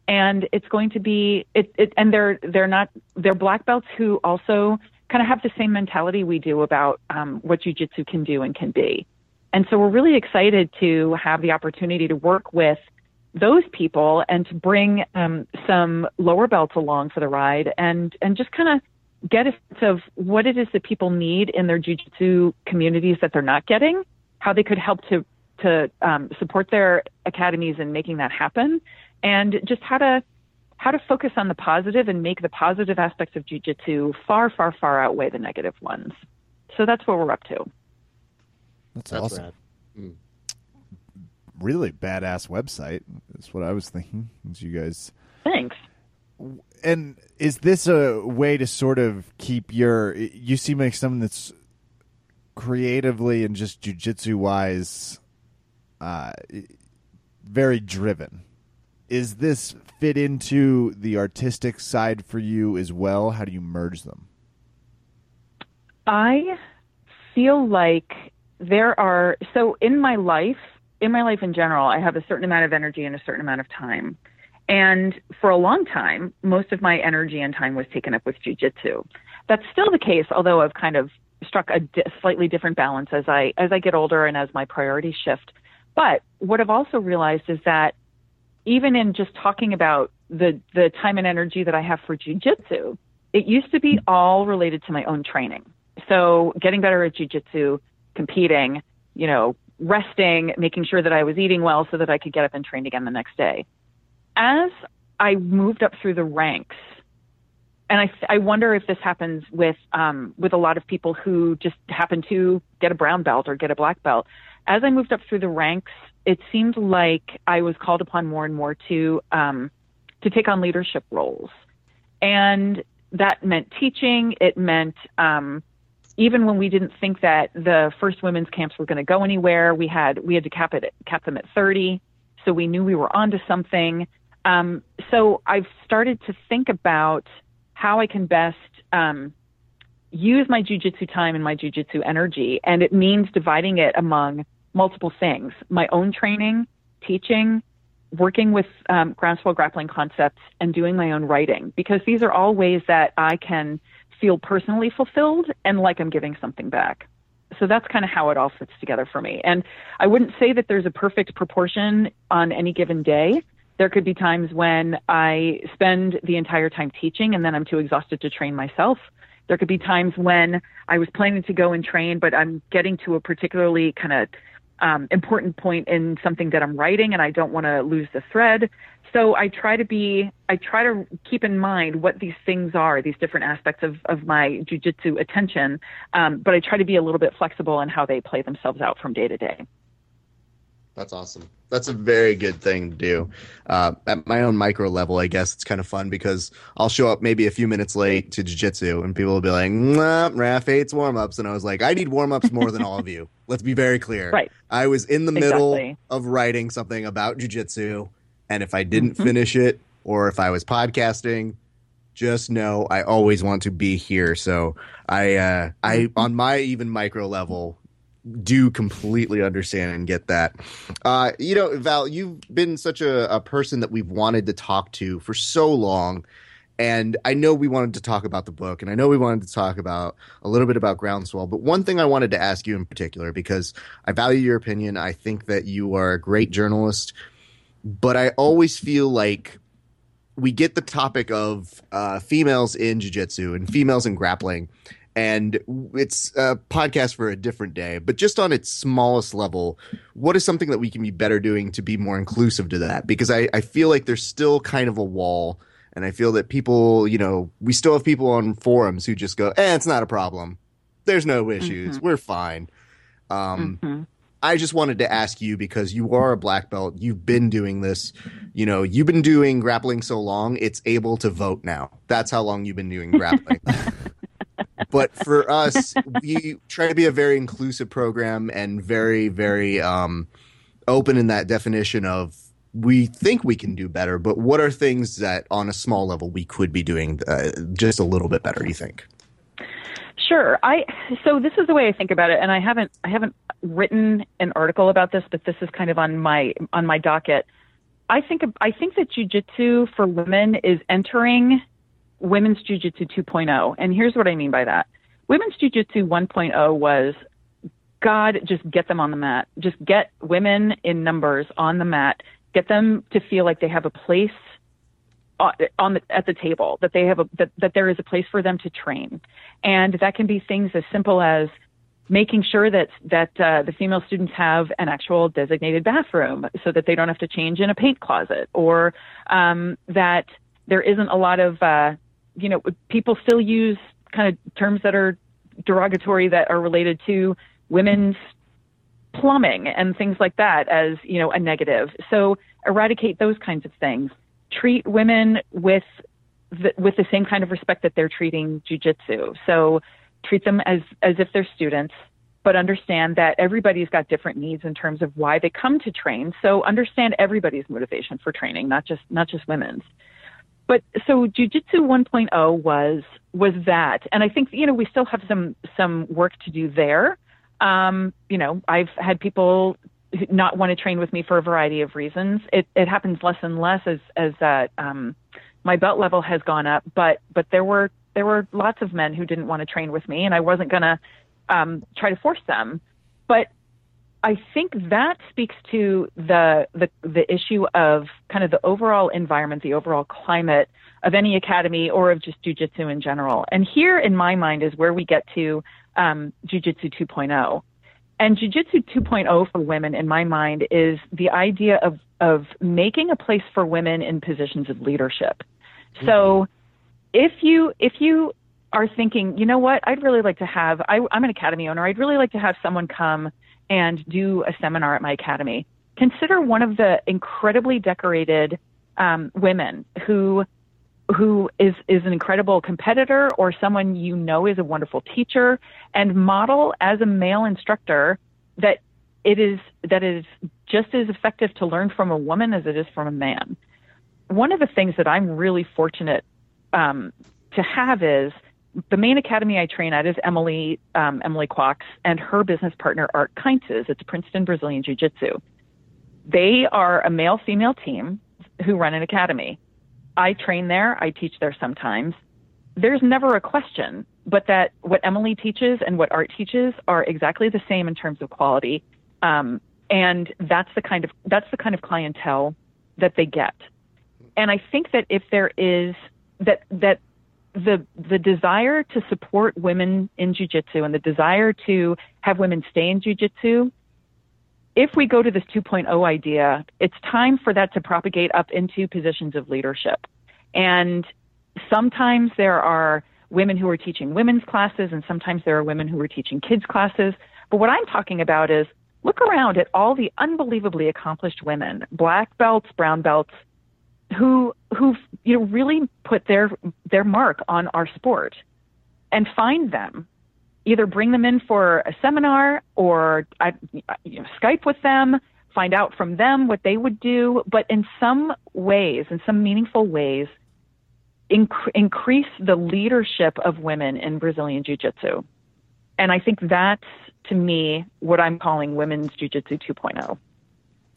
And it's going to be it, it and they're they're not they're black belts who also kind of have the same mentality we do about um, what jujitsu can do and can be. And so we're really excited to have the opportunity to work with those people and to bring um, some lower belts along for the ride and and just kind of get a sense of what it is that people need in their jujitsu communities that they're not getting, how they could help to to um, support their academies in making that happen, and just how to how to focus on the positive and make the positive aspects of jujitsu far, far, far outweigh the negative ones. So that's what we're up to. That's, That's awesome. Mm. Really badass website. That's what I was thinking. As you guys. Thanks. And is this a way to sort of keep your? You seem like someone that's creatively and just jujitsu wise, uh, very driven. Is this fit into the artistic side for you as well? How do you merge them? I feel like there are so in my life, in my life in general, I have a certain amount of energy and a certain amount of time. And for a long time, most of my energy and time was taken up with jujitsu. That's still the case, although I've kind of struck a di- slightly different balance as I as I get older and as my priorities shift. But what I've also realized is that even in just talking about the the time and energy that I have for jujitsu, it used to be all related to my own training. So getting better at jujitsu, competing, you know, resting, making sure that I was eating well so that I could get up and train again the next day. As I moved up through the ranks, and I, I wonder if this happens with um, with a lot of people who just happen to get a brown belt or get a black belt. As I moved up through the ranks, it seemed like I was called upon more and more to um, to take on leadership roles, and that meant teaching. It meant um, even when we didn't think that the first women's camps were going to go anywhere, we had we had to cap it cap them at 30, so we knew we were onto something. Um, so I've started to think about how I can best um, use my jujitsu time and my jujitsu energy, and it means dividing it among multiple things: my own training, teaching, working with um, Groundswell grappling concepts, and doing my own writing, because these are all ways that I can feel personally fulfilled and like I'm giving something back. So that's kind of how it all fits together for me. And I wouldn't say that there's a perfect proportion on any given day. There could be times when I spend the entire time teaching and then I'm too exhausted to train myself. There could be times when I was planning to go and train, but I'm getting to a particularly kind of um, important point in something that I'm writing and I don't want to lose the thread. So I try to be, I try to keep in mind what these things are, these different aspects of, of my jujitsu attention, um, but I try to be a little bit flexible in how they play themselves out from day to day. That's awesome. That's a very good thing to do. Uh, at my own micro level, I guess it's kind of fun because I'll show up maybe a few minutes late to jiu-jitsu and people will be like, nah, Raph hates warm-ups. And I was like, I need warm-ups more than all of you. [LAUGHS] Let's be very clear. Right. I was in the exactly. middle of writing something about jiu-jitsu and if I didn't mm-hmm. finish it or if I was podcasting, just know I always want to be here. So I, uh, I on my even micro level do completely understand and get that. Uh, you know, Val, you've been such a, a person that we've wanted to talk to for so long. And I know we wanted to talk about the book, and I know we wanted to talk about a little bit about Groundswell. But one thing I wanted to ask you in particular, because I value your opinion, I think that you are a great journalist, but I always feel like we get the topic of uh, females in jiu-jitsu and females in grappling and it's a podcast for a different day but just on its smallest level what is something that we can be better doing to be more inclusive to that because i, I feel like there's still kind of a wall and i feel that people you know we still have people on forums who just go eh it's not a problem there's no issues we're fine um, I just wanted to ask you because you are a black belt. You've been doing this. You know, you've been doing grappling so long, it's able to vote now. That's how long you've been doing [LAUGHS] grappling. But for us, we try to be a very inclusive program and very, very um, open in that definition of we think we can do better, but what are things that on a small level we could be doing uh, just a little bit better, you think? Sure. I so this is the way I think about it, and I haven't I haven't written an article about this, but this is kind of on my on my docket. I think I think that jujitsu for women is entering women's jujitsu 2.0, and here's what I mean by that. Women's jujitsu 1.0 was God, just get them on the mat. Just get women in numbers on the mat. Get them to feel like they have a place on the, at the table that they have a that, that there is a place for them to train and that can be things as simple as making sure that that uh, the female students have an actual designated bathroom so that they don't have to change in a paint closet or um, that there isn't a lot of uh, you know people still use kind of terms that are derogatory that are related to women's plumbing and things like that as you know a negative so eradicate those kinds of things treat women with the, with the same kind of respect that they're treating jujitsu. So treat them as as if they're students, but understand that everybody's got different needs in terms of why they come to train. So understand everybody's motivation for training, not just not just women's. But so jujitsu 1.0 was was that, and I think you know we still have some some work to do there. Um, you know, I've had people not want to train with me for a variety of reasons. It it happens less and less as as that um, my belt level has gone up, but but there were there were lots of men who didn't want to train with me, and I wasn't gonna um, try to force them. But I think that speaks to the the the issue of kind of the overall environment, the overall climate of any academy or of just jujitsu in general. And here, in my mind, is where we get to um, jujitsu 2.0 and Jiu-Jitsu 2.0 for women, in my mind, is the idea of, of making a place for women in positions of leadership. Mm-hmm. So if you, if you are thinking, you know what, I'd really like to have, I, I'm an academy owner, I'd really like to have someone come and do a seminar at my academy. Consider one of the incredibly decorated um, women who who is is an incredible competitor or someone you know is a wonderful teacher and model as a male instructor that it is that is just as effective to learn from a woman as it is from a man. One of the things that I'm really fortunate um, to have is the main academy I train at is Emily um, Emily Kwok's and her business partner Art Keintz's. It's Princeton Brazilian Jiu Jitsu. They are a male female team who run an academy I train there, I teach there sometimes. There's never a question, but that what Emily teaches and what Art teaches are exactly the same in terms of quality. Um, and that's the kind of that's the kind of clientele that they get. And I think that if there is that that the the desire to support women in jujitsu and the desire to have women stay in jujitsu if we go to this 2.0 idea, it's time for that to propagate up into positions of leadership. And sometimes there are women who are teaching women's classes, and sometimes there are women who are teaching kids' classes. But what I'm talking about is look around at all the unbelievably accomplished women, black belts, brown belts, who who you know really put their their mark on our sport, and find them either bring them in for a seminar or I, you know, Skype with them, find out from them what they would do. But in some ways, in some meaningful ways, inc- increase the leadership of women in Brazilian Jiu Jitsu. And I think that's, to me, what I'm calling women's Jiu Jitsu 2.0.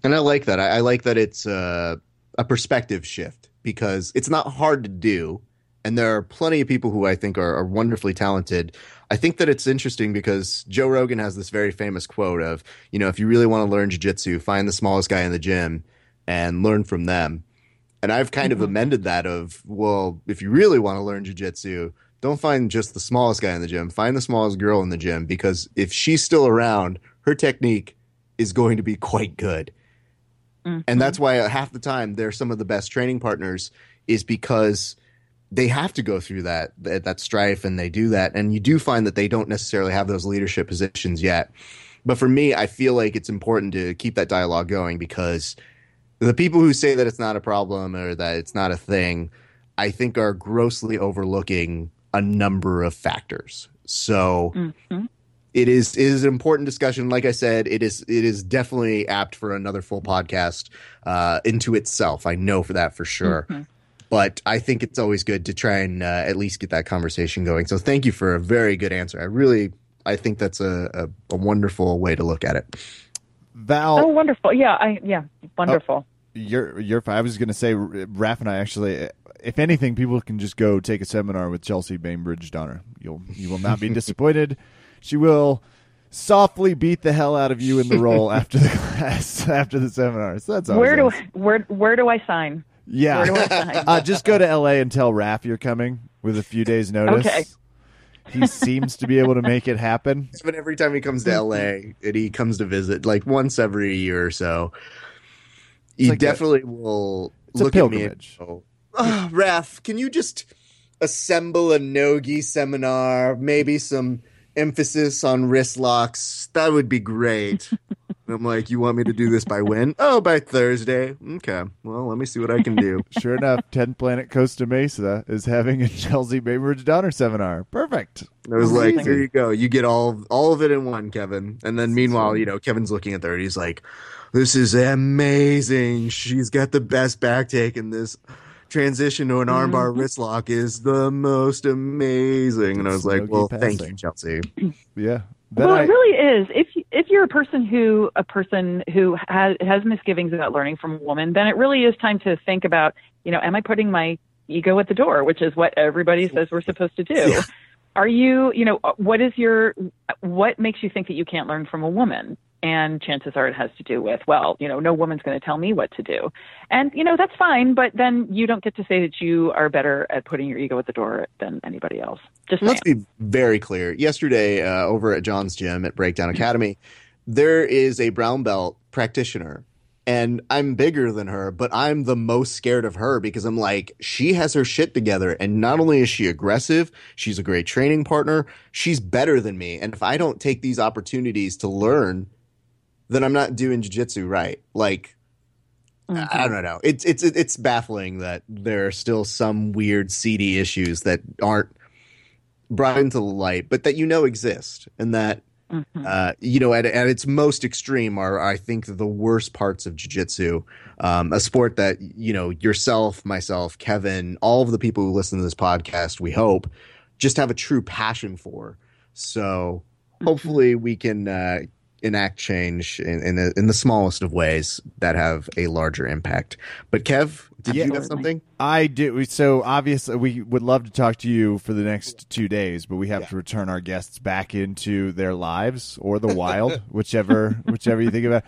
And I like that. I, I like that it's uh, a perspective shift because it's not hard to do. And there are plenty of people who I think are, are wonderfully talented. I think that it's interesting because Joe Rogan has this very famous quote of, you know, if you really want to learn jujitsu, find the smallest guy in the gym and learn from them. And I've kind Mm-hmm. of amended that of, well, if you really want to learn jujitsu, don't find just the smallest guy in the gym. Find the smallest girl in the gym because if she's still around, her technique is going to be quite good. And that's why half the time they're some of the best training partners is because they have to go through that, that that strife and they do that and you do find that they don't necessarily have those leadership positions yet. But for me, I feel like it's important to keep that dialogue going because the people who say that it's not a problem or that it's not a thing, I think are grossly overlooking a number of factors. So Mhm. It is it is an important discussion. Like I said, it is it is definitely apt for another full podcast uh, into itself. I know for that for sure. Mhm. But I think it's always good to try and uh, at least get that conversation going. So thank you for a very good answer. I really I think that's a, a, a wonderful way to look at it. Val, Oh, wonderful. Yeah, I yeah, wonderful. you're you're. I was going to say, Raph and I actually, if anything, people can just go take a seminar with Chelsea Bainbridge Donner. You'll you will not be [LAUGHS] disappointed. She will softly beat the hell out of you in the roll [LAUGHS] after the class after the seminar. So that's always where do nice. I, where where do I sign? yeah. Where do I [LAUGHS] sign? uh, just go to L.A. and tell Raph you're coming with a few days' notice. Okay. He seems to be able to make it happen. [LAUGHS] But every time he comes to LA and he comes to visit, like once every year or so, he like a- definitely will look at me and pilgrimage. go, oh, Raph, can you just assemble a Nogi seminar, maybe some emphasis on wrist locks? That would be great. and [LAUGHS] I'm like, you want me to do this by when? Oh, by Thursday. Okay. Well, let me see what I can do. [LAUGHS] Sure enough, 10th Planet Costa Mesa is having a Chelsea Bainbridge Donner seminar. Perfect. I was like, Amazing. there you go. You get all all of it in one, Kevin. And then meanwhile, you know, Kevin's looking at there and he's like, This is amazing. She's got the best back take in this transition to an armbar mm-hmm. wrist lock is the most amazing. And I was like, Smoky Well, thank you, Chelsea. [CLEARS THROAT] Yeah. Then well, I- it really is. If if you're a person who a person who has has misgivings about learning from a woman, then it really is time to think about, you know, am I putting my ego at the door, which is what everybody says we're supposed to do. Yeah. Are you, you know, what is your what makes you think that you can't learn from a woman? And chances are it has to do with, well, you know, no woman's going to tell me what to do. And, you know, that's fine, but then you don't get to say that you are better at putting your ego at the door than anybody else. Just Let's saying. be very clear. Yesterday, uh, over at John's gym at Breakdown Academy, there is a brown belt practitioner, and I'm bigger than her, but I'm the most scared of her because I'm like, she has her shit together, and not only is she aggressive, she's a great training partner. She's better than me, and if I don't take these opportunities to learn, then I'm not doing jujitsu right. Like, Mhm. I don't know. It's it's it's baffling that there are still some weird seedy issues that aren't brought into the light, but that you know exist, and that Mhm. uh, you know at at its most extreme are I think the worst parts of jujitsu, um, a sport that you know yourself, myself, Kevin, all of the people who listen to this podcast, we hope, just have a true passion for. So hopefully we can uh, enact change in in the, in the smallest of ways that have a larger impact. But Kev, did Yeah. you have something? I do. So obviously, we would love to talk to you for the next two days, but we have to return our guests back into their lives or the wild, [LAUGHS] whichever whichever you think about.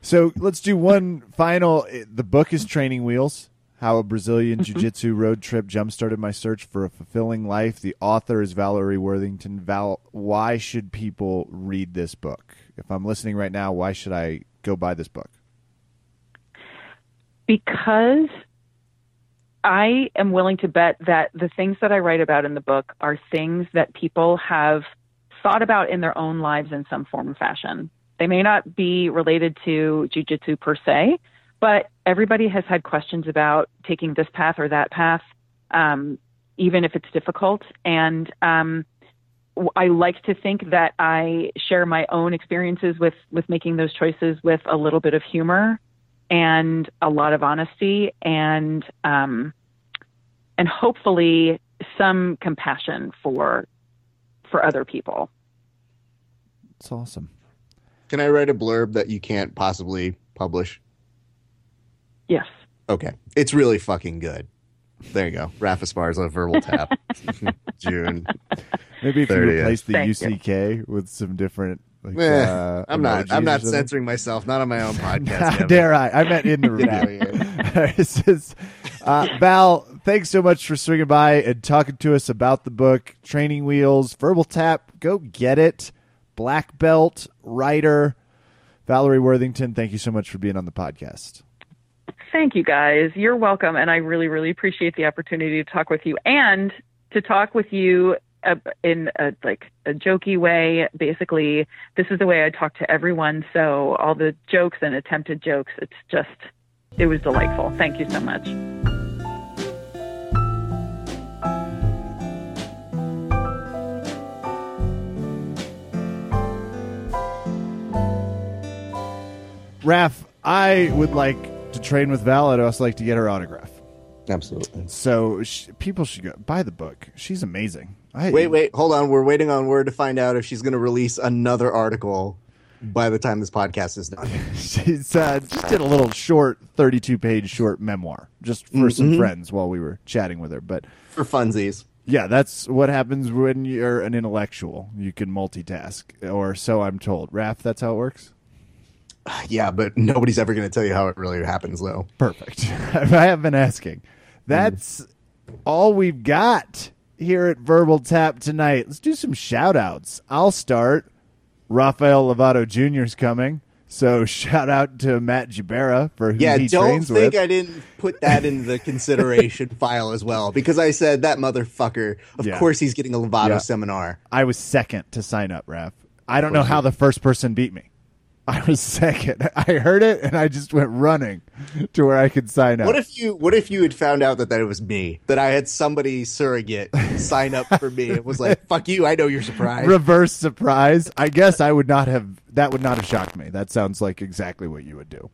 So let's do one final. The book is Training Wheels: How a Brazilian mm-hmm. Jiu-Jitsu Road Trip Jumpstarted My Search for a Fulfilling Life. The author is Valerie Worthington. Val, why should people read this book? If I'm listening right now, why should I go buy this book? because I am willing to bet that the things that I write about in the book are things that people have thought about in their own lives in some form or fashion. They may not be related to jujitsu per se, but everybody has had questions about taking this path or that path, um, even if it's difficult. And um, I like to think that I share my own experiences with with making those choices with a little bit of humor and a lot of honesty and um, and hopefully some compassion for for other people. It's awesome. Can I write a blurb that you can't possibly publish? Yes. Okay. It's really fucking good. There you go. Raph Esparza, verbal [LAUGHS] tap. [LAUGHS] June. Maybe if you replace the Thank you. UCK with some different. Like, Eh, uh, I'm not. I'm not censoring myself. Not on my own [LAUGHS] podcast. How Kevin. dare I? I meant in the Get out of review. here. This is- uh, Val, thanks so much for swinging by and talking to us about the book, Training Wheels, Verbal Tap. Go get it. Black Belt, writer, Valerie Worthington, thank you so much for being on the podcast. Thank you guys. You're welcome. And I really, really appreciate the opportunity to talk with you and to talk with you uh, in a, like a jokey way. Basically, this is the way I talk to everyone. So all the jokes and attempted jokes, it's just, it was delightful. Thank you so much. Raph, I would like to train with Val. I'd also like to get her autograph. Absolutely. So sh- people should go buy the book. She's amazing. I, Wait, wait, hold on. We're waiting on word to find out if she's going to release another article by the time this podcast is done. [LAUGHS] She's uh, just did a little short, thirty-two page short memoir just for some friends while we were chatting with her. But For funsies. yeah, that's what happens when you're an intellectual. You can multitask, or so I'm told. Raph, that's how it works. Yeah, but nobody's ever going to tell you how it really happens, though. Perfect. [LAUGHS] I have been asking. That's all we've got here at Verbal Tap tonight. Let's do some shout outs. I'll start. Rafael Lovato Jr. is coming. So [LAUGHS] shout out to Matt Jabera for who Yeah, he don't think. I didn't put that in the consideration [LAUGHS] file as well because I said that motherfucker. Of Yeah. course, he's getting a Lovato Yeah. seminar. I was second to sign up, Raph. I don't know how the first person beat me. I was second. [LAUGHS] I heard it and I just went running to where I could sign up. What if you? What if you had found out that that it was me? That I had somebody surrogate sign up for me? It was like, [LAUGHS] fuck you. I know you're surprised. reverse surprise? I guess I would not have. That would not have shocked me. That sounds like exactly what you would do.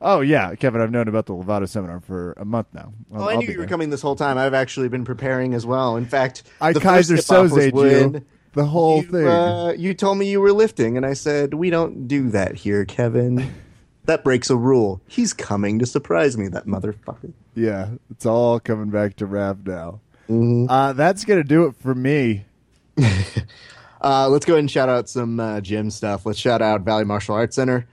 Oh yeah, Kevin, I've known about the Lovato seminar for a month now. I'll- Oh, I knew you were there. coming this whole time. I've actually been preparing as well. In fact, I the first Keyser Söze you the whole you, thing. uh, you told me you were lifting, and I said, "We don't do that here, Kevin. [LAUGHS] that breaks a rule. He's coming to surprise me, that motherfucker." yeah, it's all coming back to Raph now. Mm-hmm. Uh, that's gonna do it for me. [LAUGHS] Uh, let's go ahead and shout out some uh, gym stuff. Let's shout out Valley Martial Arts Center.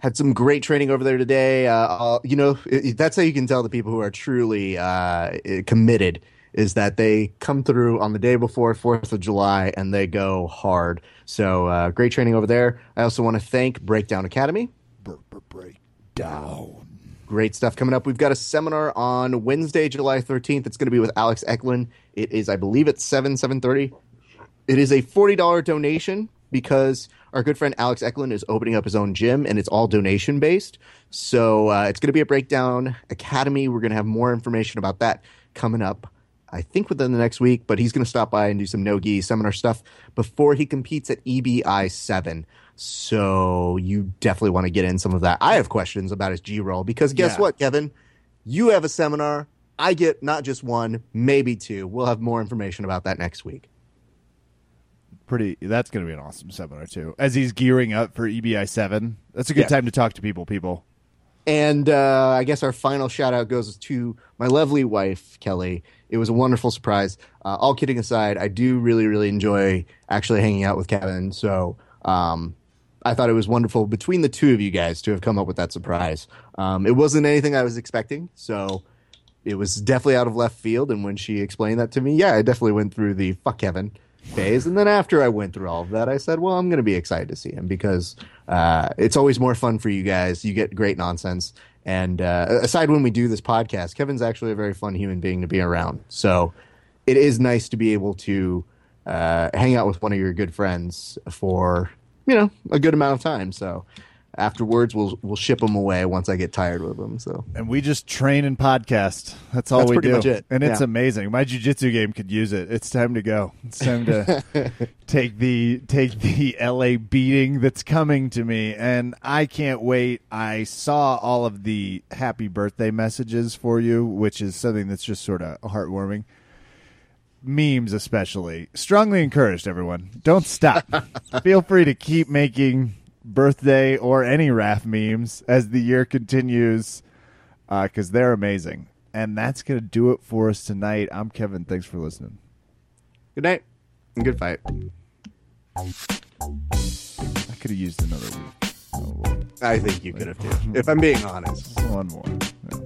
Had some great training over there today. Uh, you know, it, it- that's how you can tell the people who are truly uh, committed is that they come through on the day before Fourth of July and they go hard. So uh, great training over there. I also want to thank Breakdown Academy. Break down. Great stuff coming up. We've got a seminar on Wednesday, July 13th. It's going to be with Alex Eklund. It is, I believe, at 7, 7.30. It is a $40 donation because our good friend Alex Eklund is opening up his own gym and it's all donation based. So uh, it's going to be a Breakdown Academy. We're going to have more information about that coming up, I think, within the next week. But he's going to stop by and do some no gi seminar stuff before he competes at EBI 7. So you definitely want to get in some of that. I have questions about his gi roll because guess Yeah. what, Kevin? You have a seminar. I get not just one, maybe two. We'll have more information about that next week. Pretty. That's gonna be an awesome seminar too. As he's gearing up for EBI seven, that's a good Yeah. time to talk to people. People. And uh, I guess our final shout out goes to my lovely wife, Kelly. It was a wonderful surprise. Uh, all kidding aside, I do really, really enjoy actually hanging out with Kevin. So um, I thought it was wonderful between the two of you guys to have come up with that surprise. Um, it wasn't anything I was expecting. So it was definitely out of left field. And when she explained that to me, yeah, I definitely went through the fuck Kevin phase. And then after I went through all of that, I said, well, I'm going to be excited to see him because uh, it's always more fun for you guys. You get great nonsense. And uh, aside when we do this podcast, Kevin's actually a very fun human being to be around. So it is nice to be able to uh, hang out with one of your good friends for, you know, a good amount of time. So afterwards, we'll we'll ship them away once I get tired with them. So and we just train and podcast. That's all That's we do. it. And it's Yeah. amazing. My jujitsu game could use it. It's time to go. It's time to [LAUGHS] take the take the LA beating that's coming to me, and I can't wait. I saw all of the happy birthday messages for you, which is something that's just sort of heartwarming. Memes, especially, strongly encouraged. Everyone, don't stop. [LAUGHS] Feel free to keep making birthday or any Raph memes as the year continues Uh because they're amazing. And that's going to do it for us tonight. I'm Kevin. Thanks for listening. good night and good fight. I could have used another week. Oh, well, I think you could have too, if I'm being honest. just [LAUGHS] one more. Yeah.